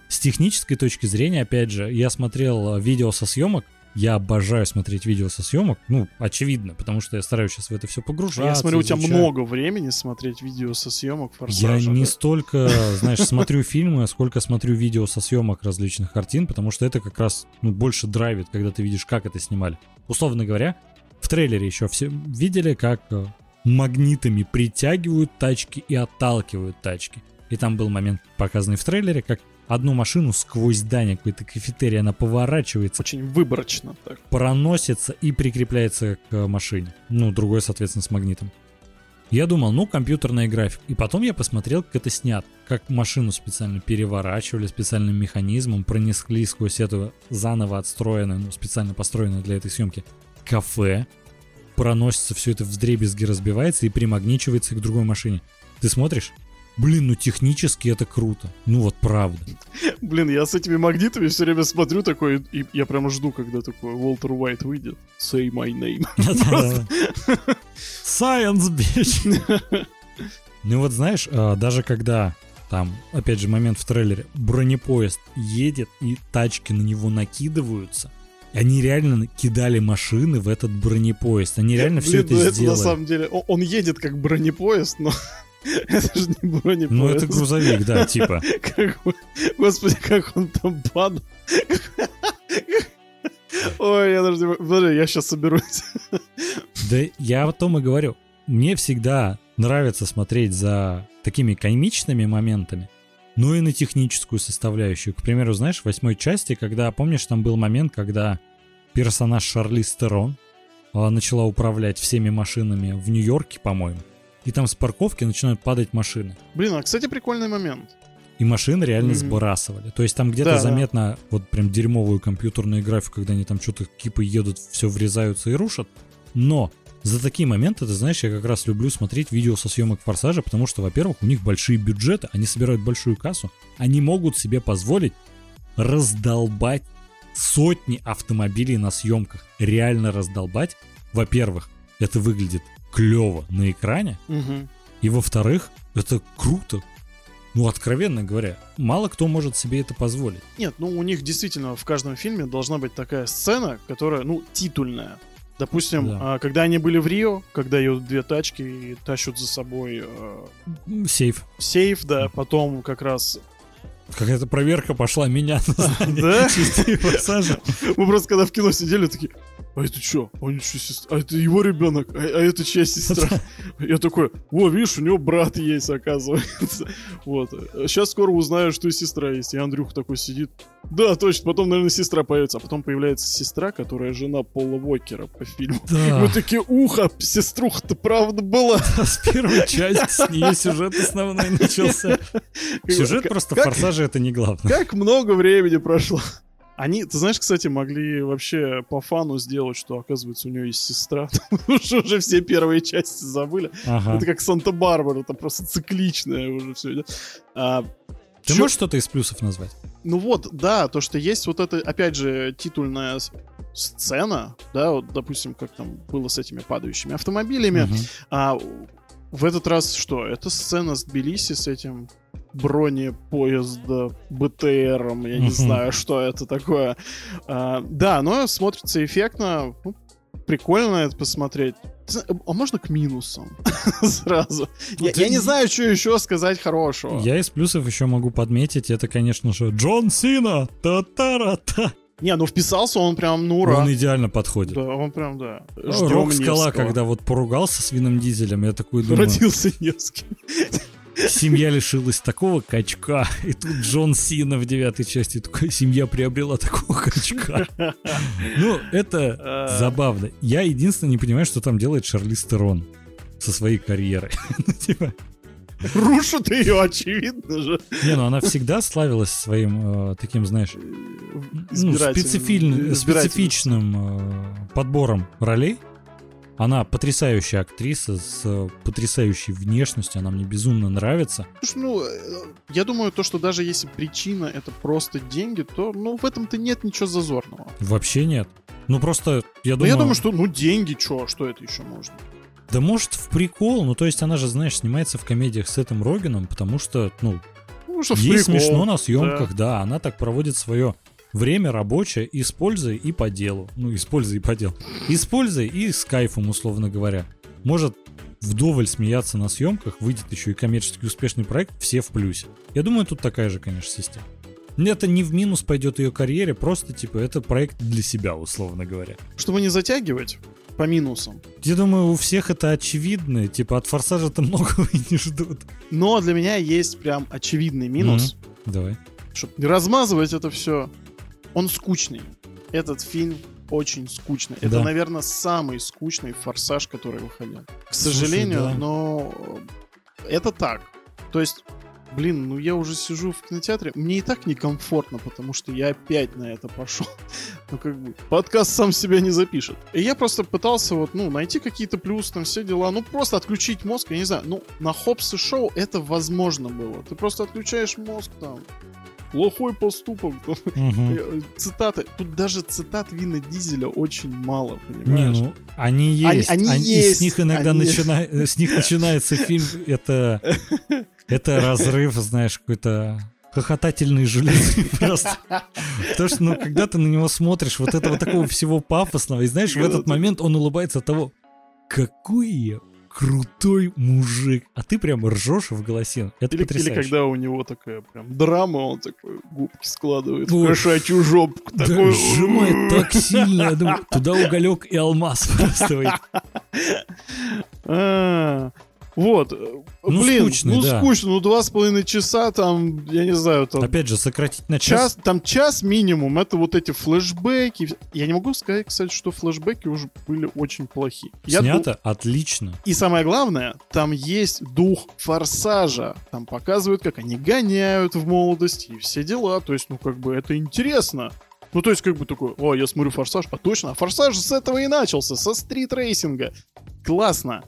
A: с технической точки зрения, опять же, я смотрел видео со съемок, я обожаю смотреть видео со съемок, ну, очевидно, потому что я стараюсь сейчас в это все погружаться. Я
B: смотрю, изучаю. у тебя много времени смотреть видео со съемок
A: форсажа. Я не столько, знаешь, смотрю фильмы, а сколько смотрю видео со съемок различных картин, потому что это как раз ну, больше драйвит, когда ты видишь, как это снимали. Условно говоря, в трейлере еще все видели, как э, магнитами притягивают тачки и отталкивают тачки. И там был момент, показанный в трейлере, как одну машину сквозь здание какой-то кафетерия, она поворачивается.
B: Очень выборочно так.
A: Проносится и прикрепляется к машине. Ну, другой, соответственно, с магнитом. Я думал, ну, компьютерная графика. И потом я посмотрел, как это снято. Как машину специально переворачивали специальным механизмом, пронесли сквозь это заново отстроенное, ну, специально построенное для этой съемки кафе. Проносится все это в дребезги, разбивается и примагничивается к другой машине. Ты смотришь, Блин, ну технически это круто. Ну вот правда.
B: Блин, я с этими магнитами все время смотрю такой, и я прямо жду, когда такой Уолтер Уайт выйдет. Say my name.
A: Science, bitch. Ну вот знаешь, а, даже когда там, опять же, момент в трейлере, бронепоезд едет, и тачки на него накидываются, они реально кидали машины в этот бронепоезд. Они реально Блин, все это, ну это сделали.
B: На самом деле, он едет как бронепоезд, но Это же не бронепоезд.
A: Ну, это грузовик, да, типа.
B: Господи, как он там падал. Ой, я даже не... Подожди, я сейчас соберусь.
A: Да я о том и говорю. Мне всегда нравится смотреть за такими комичными моментами, но и на техническую составляющую. К примеру, знаешь, в восьмой части, когда, помнишь, там был момент, когда персонаж Шарли Стерон а, начала управлять всеми машинами в Нью-Йорке, по-моему и там с парковки начинают падать машины.
B: Блин, а кстати, прикольный момент.
A: И машины реально mm-hmm. сбрасывали. То есть там где-то да, заметно да. вот прям дерьмовую компьютерную графику, когда они там что-то кипы едут, все врезаются и рушат. Но за такие моменты, ты знаешь, я как раз люблю смотреть видео со съемок Форсажа, потому что, во-первых, у них большие бюджеты, они собирают большую кассу, они могут себе позволить раздолбать сотни автомобилей на съемках. Реально раздолбать. Во-первых, это выглядит клево на экране. Угу. И во-вторых, это круто. Ну, откровенно говоря, мало кто может себе это позволить.
B: Нет, ну у них действительно в каждом фильме должна быть такая сцена, которая, ну, титульная. Допустим, да. а, когда они были в Рио, когда ее две тачки тащут за собой... Э,
A: сейф.
B: Сейф, да. Потом как раз
A: Какая-то проверка пошла меня
B: Да? Мы просто когда в кино сидели, такие, а это что? Он что, сестра? А это его ребенок? А, а это чья сестра? Я такой, о, видишь, у него брат есть, оказывается. Вот. Сейчас скоро узнаю, что и сестра есть. И Андрюх такой сидит. Да, точно. Потом, наверное, сестра появится. А потом появляется сестра, которая жена Пола Уокера по фильму. Да. Мы такие, ухо, сеструха-то правда была.
A: С первой части с нее сюжет основной начался. Сюжет просто форсажа это не главное.
B: Как много времени прошло. Они, ты знаешь, кстати, могли вообще по фану сделать, что, оказывается, у нее есть сестра. Потому что уже все первые части забыли. Ага. Это как Санта-Барбара, это просто цикличное уже все. А,
A: ты чё... можешь что-то из плюсов назвать?
B: Ну вот, да, то, что есть вот это, опять же, титульная сцена, да, вот, допустим, как там было с этими падающими автомобилями,
A: Мгм.
B: а в этот раз что? Это сцена с Тбилиси с этим бронепоезда БТРом, я не знаю, что это такое. А, да, но смотрится эффектно, ну, прикольно это посмотреть. А можно к минусам сразу? Я,
A: ты-
B: я не знаю, что еще сказать хорошего.
A: Я из плюсов еще могу подметить, это, конечно же, Джон Сина. Та-та-ра-та.
B: Не, ну вписался он прям, ну, ура.
A: Он идеально подходит.
B: Да, он прям, да.
A: Ну,
B: Ждем
A: Рок Скала,
B: Невского.
A: когда вот поругался с Вином Дизелем, я такой думаю,
B: Родился Невский.
A: семья лишилась такого качка, и тут Джон Сина в девятой части такой, семья приобрела такого качка. Ну, это
B: А.
A: забавно. Я единственное не понимаю, что там делает Шарлиз Терон со своей карьерой. Ну,
B: Рушат ее, очевидно же.
A: не, ну она всегда славилась своим э, таким, знаешь, ну, специфильным-
B: избирательным.
A: специфичным э, подбором ролей. Она потрясающая актриса с э, потрясающей внешностью, она мне безумно нравится.
B: Слушай, ну, э, я думаю, то, что даже если причина это просто деньги, то, ну, в этом-то нет ничего зазорного.
A: Вообще нет. Ну просто, я думаю,
B: я думаю, что, ну, деньги, чё, что это еще можно?
A: Да может в прикол, ну то есть она же, знаешь, снимается в комедиях с этим Рогином, потому что, ну,
B: Ну, что
A: ей
B: прикол.
A: смешно на съемках, да. она так проводит свое время рабочее и с пользой, и по делу. Ну, и с пользой, и по делу. И с пользой, и с кайфом, условно говоря. Может вдоволь смеяться на съемках, выйдет еще и коммерчески успешный проект, все в плюсе. Я думаю, тут такая же, конечно, система. Это не в минус пойдет ее карьере, просто, типа, это проект для себя, условно говоря.
B: Чтобы не затягивать по минусам.
A: Я думаю, у всех это очевидно, типа, от форсажа-то многого и не ждут.
B: Но для меня есть прям очевидный минус,
A: Давай.
B: чтобы не размазывать это все. Он скучный. Этот фильм очень скучный. Это,
A: Да.
B: наверное, самый скучный форсаж, который выходил. К
A: Слушай,
B: сожалению,
A: да.
B: но это так. То есть, блин, ну я уже сижу в кинотеатре, мне и так некомфортно, потому что я опять на это пошел. Ну, как бы, подкаст сам себя не запишет. И я просто пытался вот, ну, найти какие-то плюсы, там, все дела, ну, просто отключить мозг, я не знаю, ну, на Хопс и Шоу это возможно было. Ты просто отключаешь мозг, там, плохой поступок, э, цитаты. Тут даже цитат Вина Дизеля очень мало,
A: Не,
B: понимаешь?
A: ну, они
B: Они-
A: есть.
B: они
A: и
B: есть,
A: с них иногда
B: они-
A: начина- э, с них начинается фильм. Это, это разрыв, знаешь, какой-то хохотательный железный просто. Потому что, ну, когда ты на него смотришь, вот этого такого всего пафосного, и знаешь, в этот момент он улыбается от того, какой я крутой мужик. А ты прям ржешь в голосе. Это
B: Или, или
A: потрясающе.
B: когда у него такая прям драма, он такой губки складывает в
A: Ой.
B: кошачью жопку.
A: Да,
B: такой,
A: сжимает так сильно, я думаю, туда уголек и алмаз просто
B: Вот.
A: Ну,
B: Блин,
A: скучный,
B: ну
A: да.
B: скучно, ну два с половиной часа там, я не знаю, там
A: Опять же, сократить на час
B: час, там час минимум, это вот эти флешбеки. Я не могу сказать, кстати, что флешбеки уже были очень плохи. Я
A: снято отлично.
B: И самое главное, там есть дух форсажа. Там показывают, как они гоняют в молодости и все дела. То есть, ну, как бы это интересно. Ну, то есть, как бы такой, о, я смотрю форсаж, а точно, а форсаж с этого и начался, со стрит-рейсинга. Классно.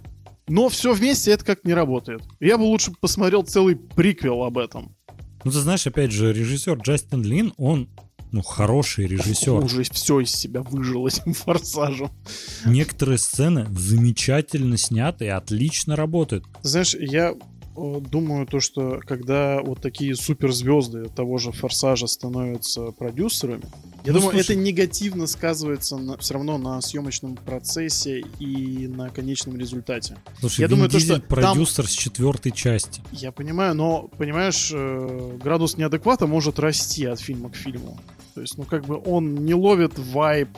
B: Но все вместе это как не работает. Я бы лучше посмотрел целый приквел об этом.
A: Ну, ты знаешь, опять же, режиссер Джастин Лин, он, ну, хороший режиссер.
B: Уже все из себя выжил этим форсажем.
A: Некоторые сцены замечательно сняты и отлично работают.
B: Знаешь, я думаю то, что когда вот такие суперзвезды того же Форсажа становятся продюсерами, я
A: Ну,
B: думаю,
A: слушай.
B: это негативно сказывается все равно на съемочном процессе и на конечном результате.
A: Слушай,
B: Я
A: Вин
B: думаю, то,
A: Дизель
B: что там-
A: продюсер с четвертой части.
B: Я понимаю, но, понимаешь, э, градус неадеквата может расти от фильма к фильму. То есть, ну, как бы он не ловит вайб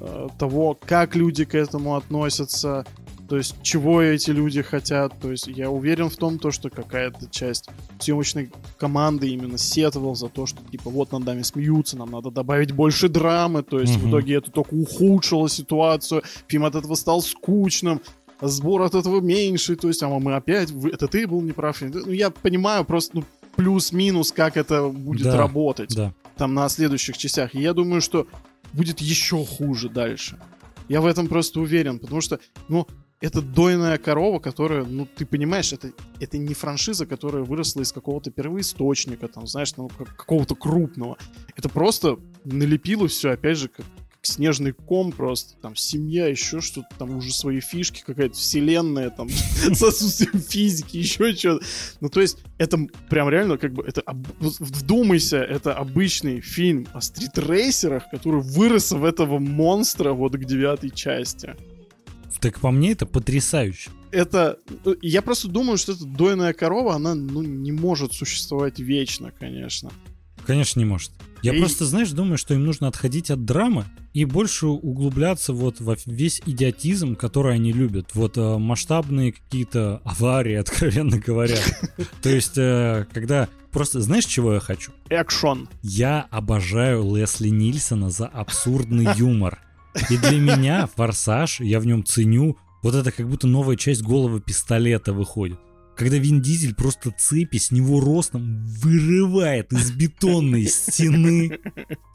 B: э, того, как люди к этому относятся, то есть, чего эти люди хотят. То есть, я уверен в том, то, что какая-то часть съемочной команды именно сетовал за то, что, типа, вот над нами смеются, нам надо добавить больше драмы. То есть, в
A: Мгм.
B: итоге это только ухудшило ситуацию, фильм от этого стал скучным, сбор от этого меньше, то есть, а мы опять, это ты был неправ. Ну, я понимаю просто, ну, плюс-минус, как это будет
A: Да,
B: работать
A: Да.
B: там на следующих частях. И я думаю, что будет еще хуже дальше. Я в этом просто уверен, потому что, ну, это дойная корова, которая, ну, ты понимаешь, это, это не франшиза, которая выросла из какого-то первоисточника, там, знаешь, ну, какого-то крупного. Это просто налепило все, опять же, как, снежный ком просто, там, семья, еще что-то, там уже свои фишки, какая-то вселенная, там, с отсутствием физики, еще что-то. Ну, то есть, это прям реально, как бы, это, вдумайся, это обычный фильм о стритрейсерах, который вырос в этого монстра вот к девятой части.
A: Так по мне это потрясающе.
B: Это, я просто думаю, что эта дойная корова, она, ну, не может существовать вечно, конечно.
A: Конечно, не может. Я и... просто, знаешь, думаю, что им нужно отходить от драмы и больше углубляться вот во весь идиотизм, который они любят. Вот э, масштабные какие-то аварии, откровенно говоря. То есть, э, когда просто, знаешь, чего я хочу?
B: Экшон.
A: Я обожаю Лесли Нильсона за абсурдный юмор. И для меня «Форсаж», я в нем ценю, вот это как будто новая часть головы пистолета выходит когда Вин Дизель просто цепи с него ростом вырывает из бетонной стены,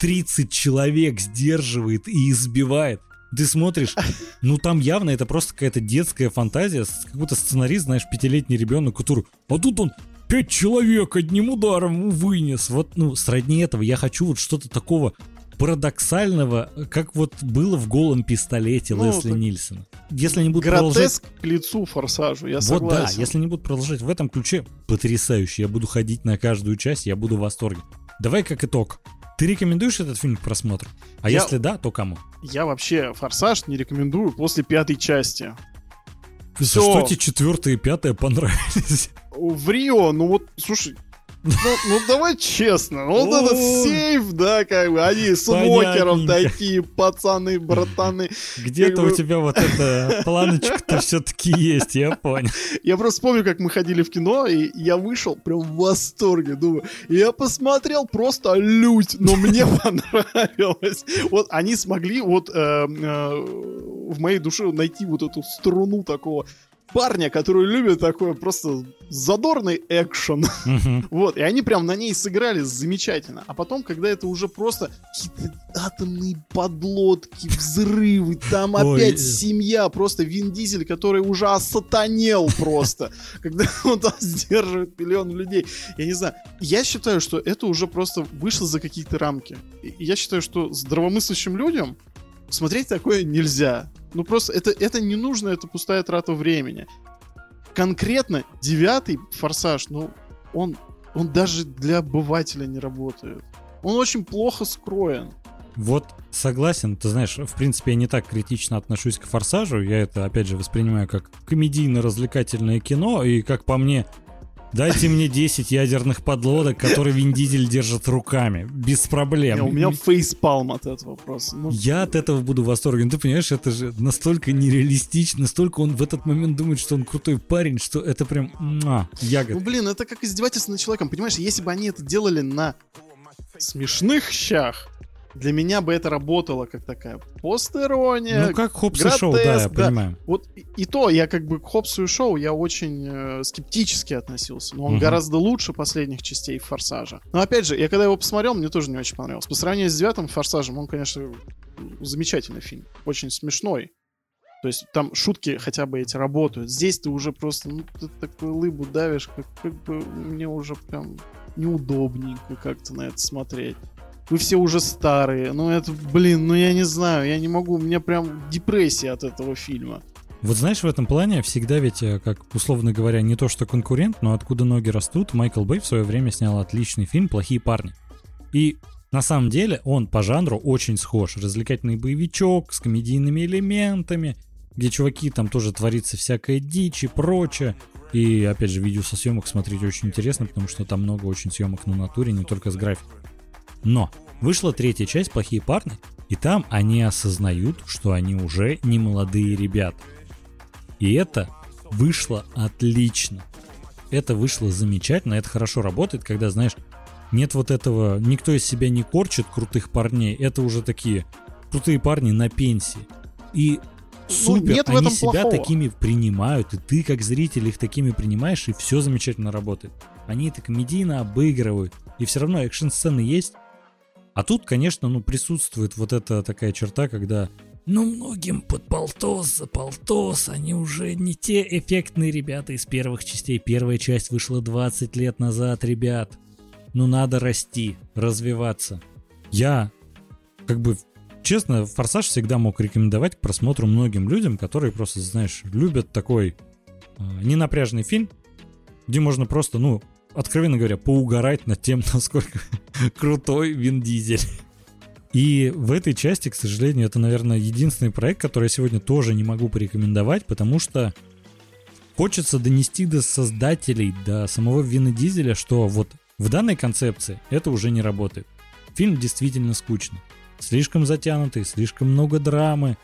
A: 30 человек сдерживает и избивает. Ты смотришь, ну там явно это просто какая-то детская фантазия, как будто сценарист, знаешь, пятилетний ребенок, который, а тут он пять человек одним ударом вынес. Вот, ну, сродни этого я хочу вот что-то такого парадоксального, как вот было в голом пистолете ну, Лесли Нильсона. Если они будут
B: продолжать... к лицу форсажу, я вот согласен.
A: да, если они будут продолжать в этом ключе, потрясающе. Я буду ходить на каждую часть, я буду в восторге. Давай как итог. Ты рекомендуешь этот фильм к просмотру? А я, если да, то кому?
B: Я вообще «Форсаж» не рекомендую после пятой части.
A: Все. Что тебе четвертая и пятая понравились?
B: В Рио, ну вот, слушай, ну, ну давай честно, вот этот сейф, да, как бы, они с Уокером такие пацаны, братаны.
A: Где-то у тебя вот эта планочка-то все-таки есть, я понял.
B: Я просто помню, как мы ходили в кино, и я вышел прям в восторге, думаю, я посмотрел просто лють, но мне понравилось. Вот они смогли вот э, э, в моей душе найти вот эту струну такого парня, который любит такой просто задорный экшен. Вот, и они прям на ней сыграли замечательно. А потом, когда это уже просто какие-то атомные подлодки, взрывы, там опять семья, просто Вин Дизель, который уже осатанел просто, когда он там сдерживает миллион людей. Я не знаю, я считаю, что это уже просто вышло за какие-то рамки. Я считаю, что здравомыслящим людям смотреть такое нельзя. Ну просто это, это не нужно, это пустая трата времени. Конкретно девятый форсаж, ну, он, он даже для обывателя не работает. Он очень плохо скроен.
A: Вот согласен, ты знаешь, в принципе, я не так критично отношусь к «Форсажу», я это, опять же, воспринимаю как комедийно-развлекательное кино, и, как по мне, Дайте мне 10 ядерных подлодок, которые Вин Дизель держит руками. Без проблем. Не,
B: у меня фейспалм от этого просто.
A: Ну, я от этого буду в восторге. Ну, ты понимаешь, это же настолько нереалистично, настолько он в этот момент думает, что он крутой парень, что это прям муа, ягод.
B: Ну, блин, это как издевательство над человеком. Понимаешь, если бы они это делали на смешных щах, для меня бы это работало как такая постерония.
A: Ну, как Хопс и Шоу, да, я да. понимаю.
B: Вот и, и то, я как бы к Хопсу и Шоу я очень э, скептически относился. Но он угу. гораздо лучше последних частей Форсажа. Но опять же, я когда его посмотрел, мне тоже не очень понравилось. По сравнению с девятым Форсажем, он, конечно, замечательный фильм. Очень смешной. То есть там шутки хотя бы эти работают. Здесь ты уже просто, ну, ты такую лыбу давишь, как, как бы мне уже прям неудобненько как-то на это смотреть вы все уже старые. Ну это, блин, ну я не знаю, я не могу, у меня прям депрессия от этого фильма.
A: Вот знаешь, в этом плане всегда ведь, э, как условно говоря, не то что конкурент, но откуда ноги растут, Майкл Бэй в свое время снял отличный фильм «Плохие парни». И на самом деле он по жанру очень схож. Развлекательный боевичок с комедийными элементами, где чуваки там тоже творится всякая дичь и прочее. И опять же, видео со съемок смотреть очень интересно, потому что там много очень съемок на натуре, не только с графикой. Но вышла третья часть «Плохие парни», и там они осознают, что они уже не молодые ребята. И это вышло отлично. Это вышло замечательно, это хорошо работает, когда, знаешь, нет вот этого, никто из себя не корчит крутых парней, это уже такие крутые парни на пенсии. И ну, супер, ну, нет они себя плохого. такими принимают, и ты как зритель их такими принимаешь, и все замечательно работает. Они это комедийно обыгрывают, и все равно экшн-сцены есть, а тут, конечно, ну, присутствует вот эта такая черта, когда Ну, многим под полтос за полтос, они уже не те эффектные ребята из первых частей. Первая часть вышла 20 лет назад, ребят. Ну, надо расти, развиваться. Я, как бы, честно, «Форсаж» всегда мог рекомендовать к просмотру многим людям, которые просто, знаешь, любят такой э, ненапряжный фильм, где можно просто, ну, откровенно говоря, поугарать над тем, насколько крутой Вин Дизель. И в этой части, к сожалению, это, наверное, единственный проект, который я сегодня тоже не могу порекомендовать, потому что хочется донести до создателей, до самого Вина Дизеля, что вот в данной концепции это уже не работает. Фильм действительно скучный. Слишком затянутый, слишком много драмы.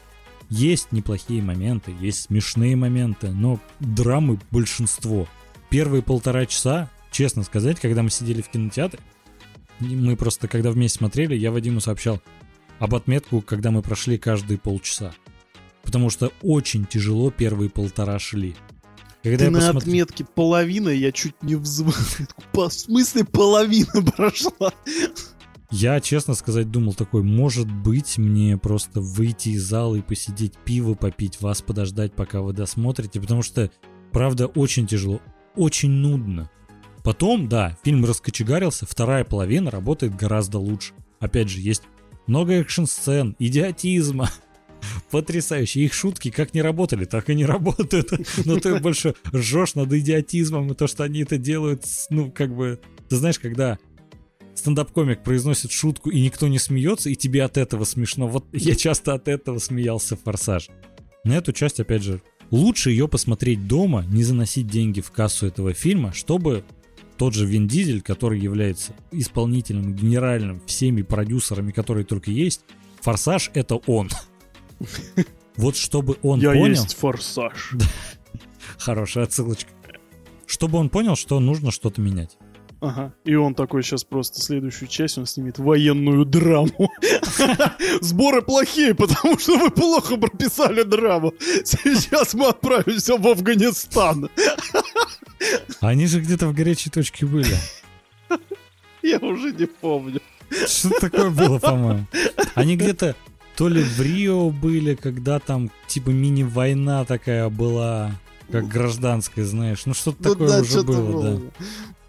A: Есть неплохие моменты, есть смешные моменты, но драмы большинство. Первые полтора часа, честно сказать, когда мы сидели в кинотеатре, мы просто, когда вместе смотрели, я Вадиму сообщал об отметку, когда мы прошли каждые полчаса. Потому что очень тяжело первые полтора шли.
B: Когда Ты на посмотр... отметке половина, я чуть не взвыл. В смысле половина прошла?
A: Я, честно сказать, думал такой, может быть, мне просто выйти из зала и посидеть пиво попить, вас подождать, пока вы досмотрите, потому что, правда, очень тяжело, очень нудно. Потом, да, фильм раскочегарился, вторая половина работает гораздо лучше. Опять же, есть много экшн-сцен, идиотизма, потрясающе. Их шутки как не работали, так и не работают. Но ты больше ржешь над идиотизмом и то, что они это делают, ну, как бы... Ты знаешь, когда стендап-комик произносит шутку, и никто не смеется, и тебе от этого смешно. Вот я часто от этого смеялся в «Форсаж». На эту часть, опять же, лучше ее посмотреть дома, не заносить деньги в кассу этого фильма, чтобы тот же Вин Дизель, который является исполнительным, генеральным, всеми продюсерами, которые только есть, Форсаж это он. Вот чтобы он
B: Я
A: понял...
B: есть Форсаж.
A: Хорошая отсылочка. Чтобы он понял, что нужно что-то менять.
B: Ага. И он такой сейчас просто следующую часть, он снимет военную драму. Сборы плохие, потому что вы плохо прописали драму. Сейчас мы отправимся в Афганистан.
A: Они же где-то в горячей точке были.
B: Я уже не помню.
A: Что такое было, по-моему? Они где-то то ли в Рио были, когда там типа мини-война такая была, как гражданская, знаешь. Ну что-то ну, такое да, уже было, было,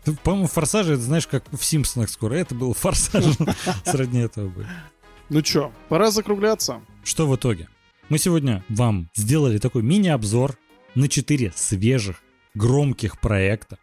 A: да. По-моему, форсажи, это знаешь, как в Симпсонах скоро. Это был форсаж. Сродни этого были.
B: Ну чё, пора закругляться.
A: Что в итоге? Мы сегодня вам сделали такой мини-обзор на 4 свежих громких проекта,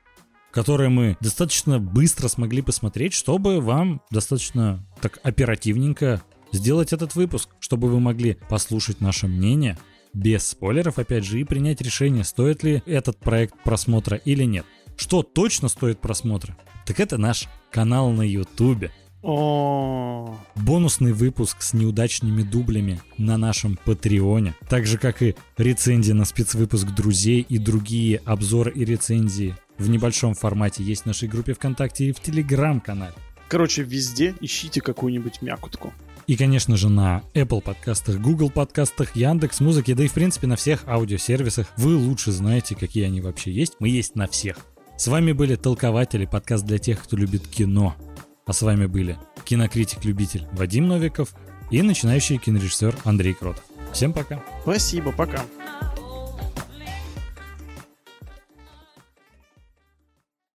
A: которые мы достаточно быстро смогли посмотреть, чтобы вам достаточно так оперативненько сделать этот выпуск, чтобы вы могли послушать наше мнение без спойлеров, опять же, и принять решение, стоит ли этот проект просмотра или нет. Что точно стоит просмотра? Так это наш канал на YouTube.
B: О.
A: Бонусный выпуск с неудачными дублями на нашем Патреоне, так же как и рецензии на спецвыпуск друзей и другие обзоры и рецензии в небольшом формате есть в нашей группе ВКонтакте и в Телеграм-канале.
B: Короче, везде ищите какую-нибудь мякутку.
A: И, конечно же, на Apple подкастах, Google подкастах, Яндекс Музыке, да и, в принципе, на всех аудиосервисах. Вы лучше знаете, какие они вообще есть. Мы есть на всех. С вами были Толкователи, подкаст для тех, кто любит кино. А с вами были кинокритик-любитель Вадим Новиков и начинающий кинорежиссер Андрей Кротов. Всем пока.
B: Спасибо, пока.